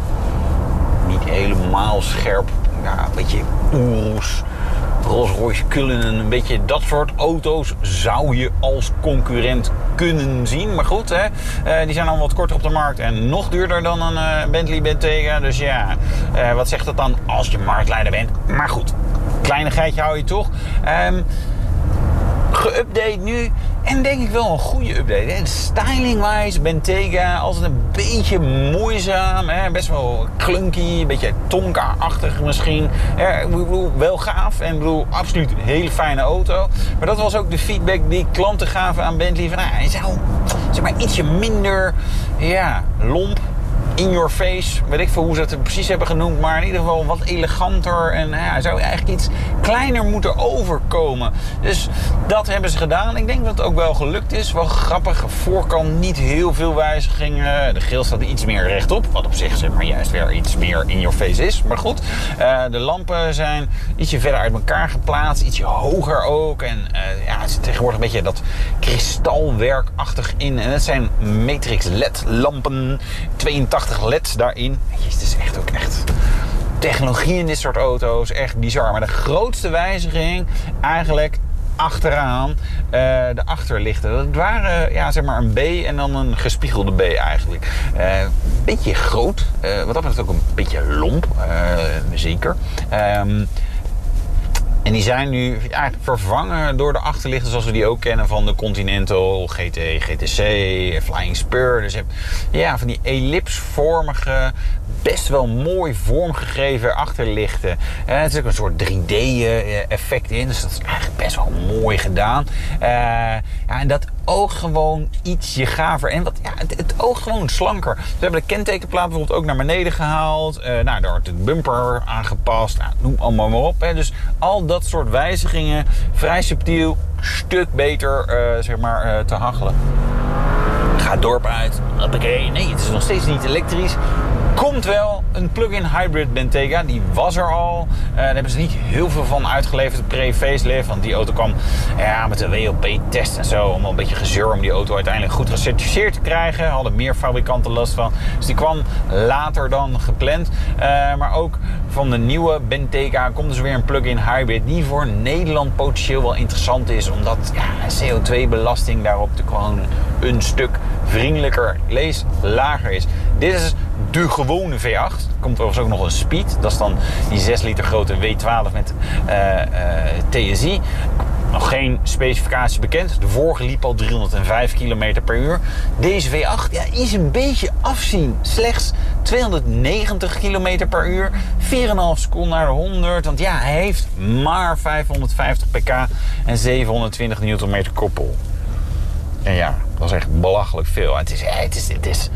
Niet helemaal scherp, ja, een beetje oeroes. Rolls-Royce Cullinan, een beetje dat soort auto's zou je als concurrent kunnen zien. Maar goed, hè, eh, die zijn al wat korter op de markt en nog duurder dan een eh, Bentley Bentayga. Dus ja, eh, wat zegt dat dan als je marktleider bent? Maar goed, kleinigheidje hou je toch. Ehm geüpdate nu. En denk ik wel een goede update. Styling-wise, Bentayga, altijd een beetje moeizaam. Hè? Best wel clunky, een beetje Tonka-achtig misschien. Ja, ik bedoel, wel gaaf en ik bedoel, absoluut een hele fijne auto. Maar dat was ook de feedback die klanten gaven aan Bentley. Van, nou, hij zou zeg maar, ietsje minder ja, lomp in your face. Weet ik veel hoe ze het precies hebben genoemd. Maar in ieder geval wat eleganter. En ja, hij zou eigenlijk iets kleiner moeten overkomen. Dus dat hebben ze gedaan. Ik denk dat het ook wel gelukt is. Wel grappig. Voorkant niet heel veel wijzigingen. De grill staat iets meer rechtop. Wat op zich zeg maar juist weer iets meer in your face is. Maar goed. eh, de lampen zijn ietsje verder uit elkaar geplaatst. Ietsje hoger ook. En eh, ja, het zit tegenwoordig een beetje dat kristalwerkachtig in. En het zijn matrix LED lampen. 82 LED's daarin. Het is echt ook echt technologie in dit soort auto's. Echt bizar. Maar de grootste wijziging eigenlijk achteraan eh, de achterlichten. Dat waren ja, zeg maar een B en dan een gespiegelde B eigenlijk. Een beetje groot. eh, wat dat betreft ook een beetje lomp. zeker. Ehm, en die zijn nu eigenlijk vervangen door de achterlichten zoals we die ook kennen van de Continental, GT, GTC, Flying Spur. Dus je hebt ja, van die ellipsvormige, best wel mooi vormgegeven achterlichten. Eh, het is ook een soort 3D-effect in, dus dat is eigenlijk best wel mooi gedaan. Eh, ja, en dat oogt gewoon ietsje gaver. En wat, ja, het, het oogt gewoon slanker. Ze hebben de kentekenplaat bijvoorbeeld ook naar beneden gehaald. Eh, nou, daar wordt de bumper aangepast. Nou, noem allemaal maar op. Hè. Dus al dat soort wijzigingen, vrij subtiel, stuk beter eh, zeg maar, eh, te hachelen. Ga het dorp uit. Hoppakee. Nee, het is nog steeds niet elektrisch. Komt wel een plug-in hybrid Bentayga. Die was er al. Uh, daar hebben ze niet heel veel van uitgeleverd pre-facelift. Want die auto kwam ja, met de WLP-test en zo. Om een beetje gezeur om die auto uiteindelijk goed gecertificeerd te krijgen. Hadden meer fabrikanten last van. Dus die kwam later dan gepland. Uh, maar ook van de nieuwe Bentayga komt dus weer een plug-in hybrid. Die voor Nederland potentieel wel interessant is. Omdat ja, CO2-belasting daarop de gewoon een stuk vriendelijker, lees lager is. Dit is de gewone V8. Er komt overigens ook nog een Speed. Dat is dan die 6 liter grote W12 met uh, uh, TSI. Nog geen specificatie bekend. De vorige liep al 305 km per uur. Deze V8 ja, is een beetje afzien. Slechts 290 km per uur. 4,5 seconden naar de 100. Want ja, hij heeft maar 550 pk en 720 Nm koppel. En ja, dat is echt belachelijk veel. Het is, het is, het is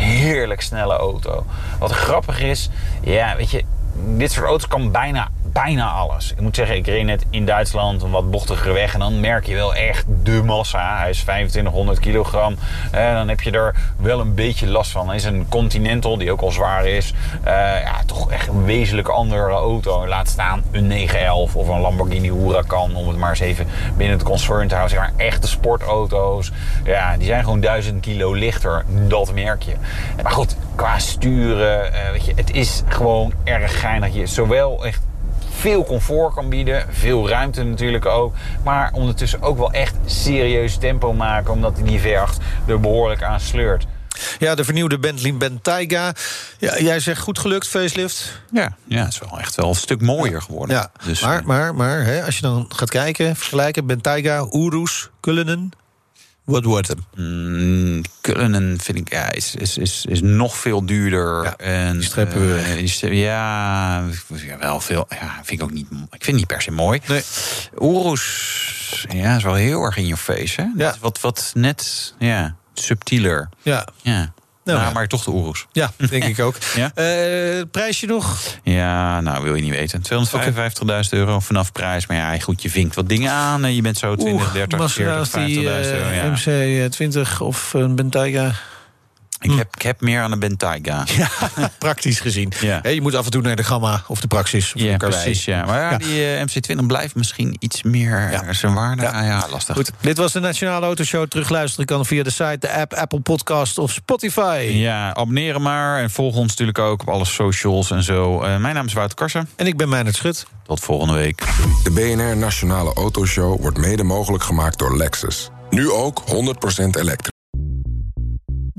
heerlijk snelle auto. Wat grappig is, ja, weet je, dit soort auto's kan bijna bijna alles. Ik moet zeggen, ik reed net in Duitsland een wat bochtigere weg. En dan merk je wel echt de massa. Hij is 2500 kilogram. En dan heb je er wel een beetje last van. Hij is een Continental, die ook al zwaar is. Uh, ja, toch echt een wezenlijk andere auto. Laat staan een 911 of een Lamborghini Huracan. Om het maar eens even binnen het concern te houden. Zeg maar echte sportauto's. Ja, die zijn gewoon 1000 kilo lichter. Dat merk je. Maar goed, qua sturen, uh, weet je, het is gewoon erg geinig dat je zowel echt veel comfort kan bieden. Veel ruimte natuurlijk ook. Maar ondertussen ook wel echt serieus tempo maken. Omdat die V8 er behoorlijk aan sleurt. Ja, de vernieuwde Bentley Bentayga. Ja, jij zegt goed gelukt, facelift. Ja, ja, het is wel echt wel een stuk mooier geworden. Ja, dus, maar maar, maar hè, als je dan gaat kijken, vergelijken... Bentayga, Urus, Kullenen... Wat wordt hem? Mm, Kullen vind ik ja, is, is, is, is nog veel duurder. Ja, en, die strepen we uh, ja, wel veel. Ja, vind ik ook niet. Ik vind het niet per se mooi. Nee. Urus, ja, is wel heel erg in je face. Hè? Ja. Wat, wat net, ja, subtieler. Ja. Ja. Nou, ja. maar toch de Urus. Ja, denk ik ook. *laughs* Ja? Eh, prijsje nog? Ja, nou wil je niet weten. 255.000 euro vanaf prijs. Maar ja, goed, je vinkt wat dingen aan. en Je bent zo 20, 30, 40, 50.000 Maserati, euro. eh, Ja. MC20 of een Bentayga. Ik, heb, ik heb meer aan een Bentayga. *laughs* Ja, *laughs* praktisch gezien. Ja. Je moet af en toe naar de Gamma of de Praxis. Of Ja, de precies. Ja. Maar ja, Ja. die eh, MC20 blijft misschien iets meer Ja. zijn waarde. Ja. Ja, ja lastig. Goed, dit was de Nationale Autoshow. Terugluisteren kan via de site, de app, Apple Podcast of Spotify. Ja, abonneren maar. En volg ons natuurlijk ook op alle socials en zo. Eh, mijn naam is Wouter Karsen. En ik ben Meijnerd Schut. Tot volgende week. De BNR Nationale Autoshow wordt mede mogelijk gemaakt door Lexus. Nu ook 100% elektrisch.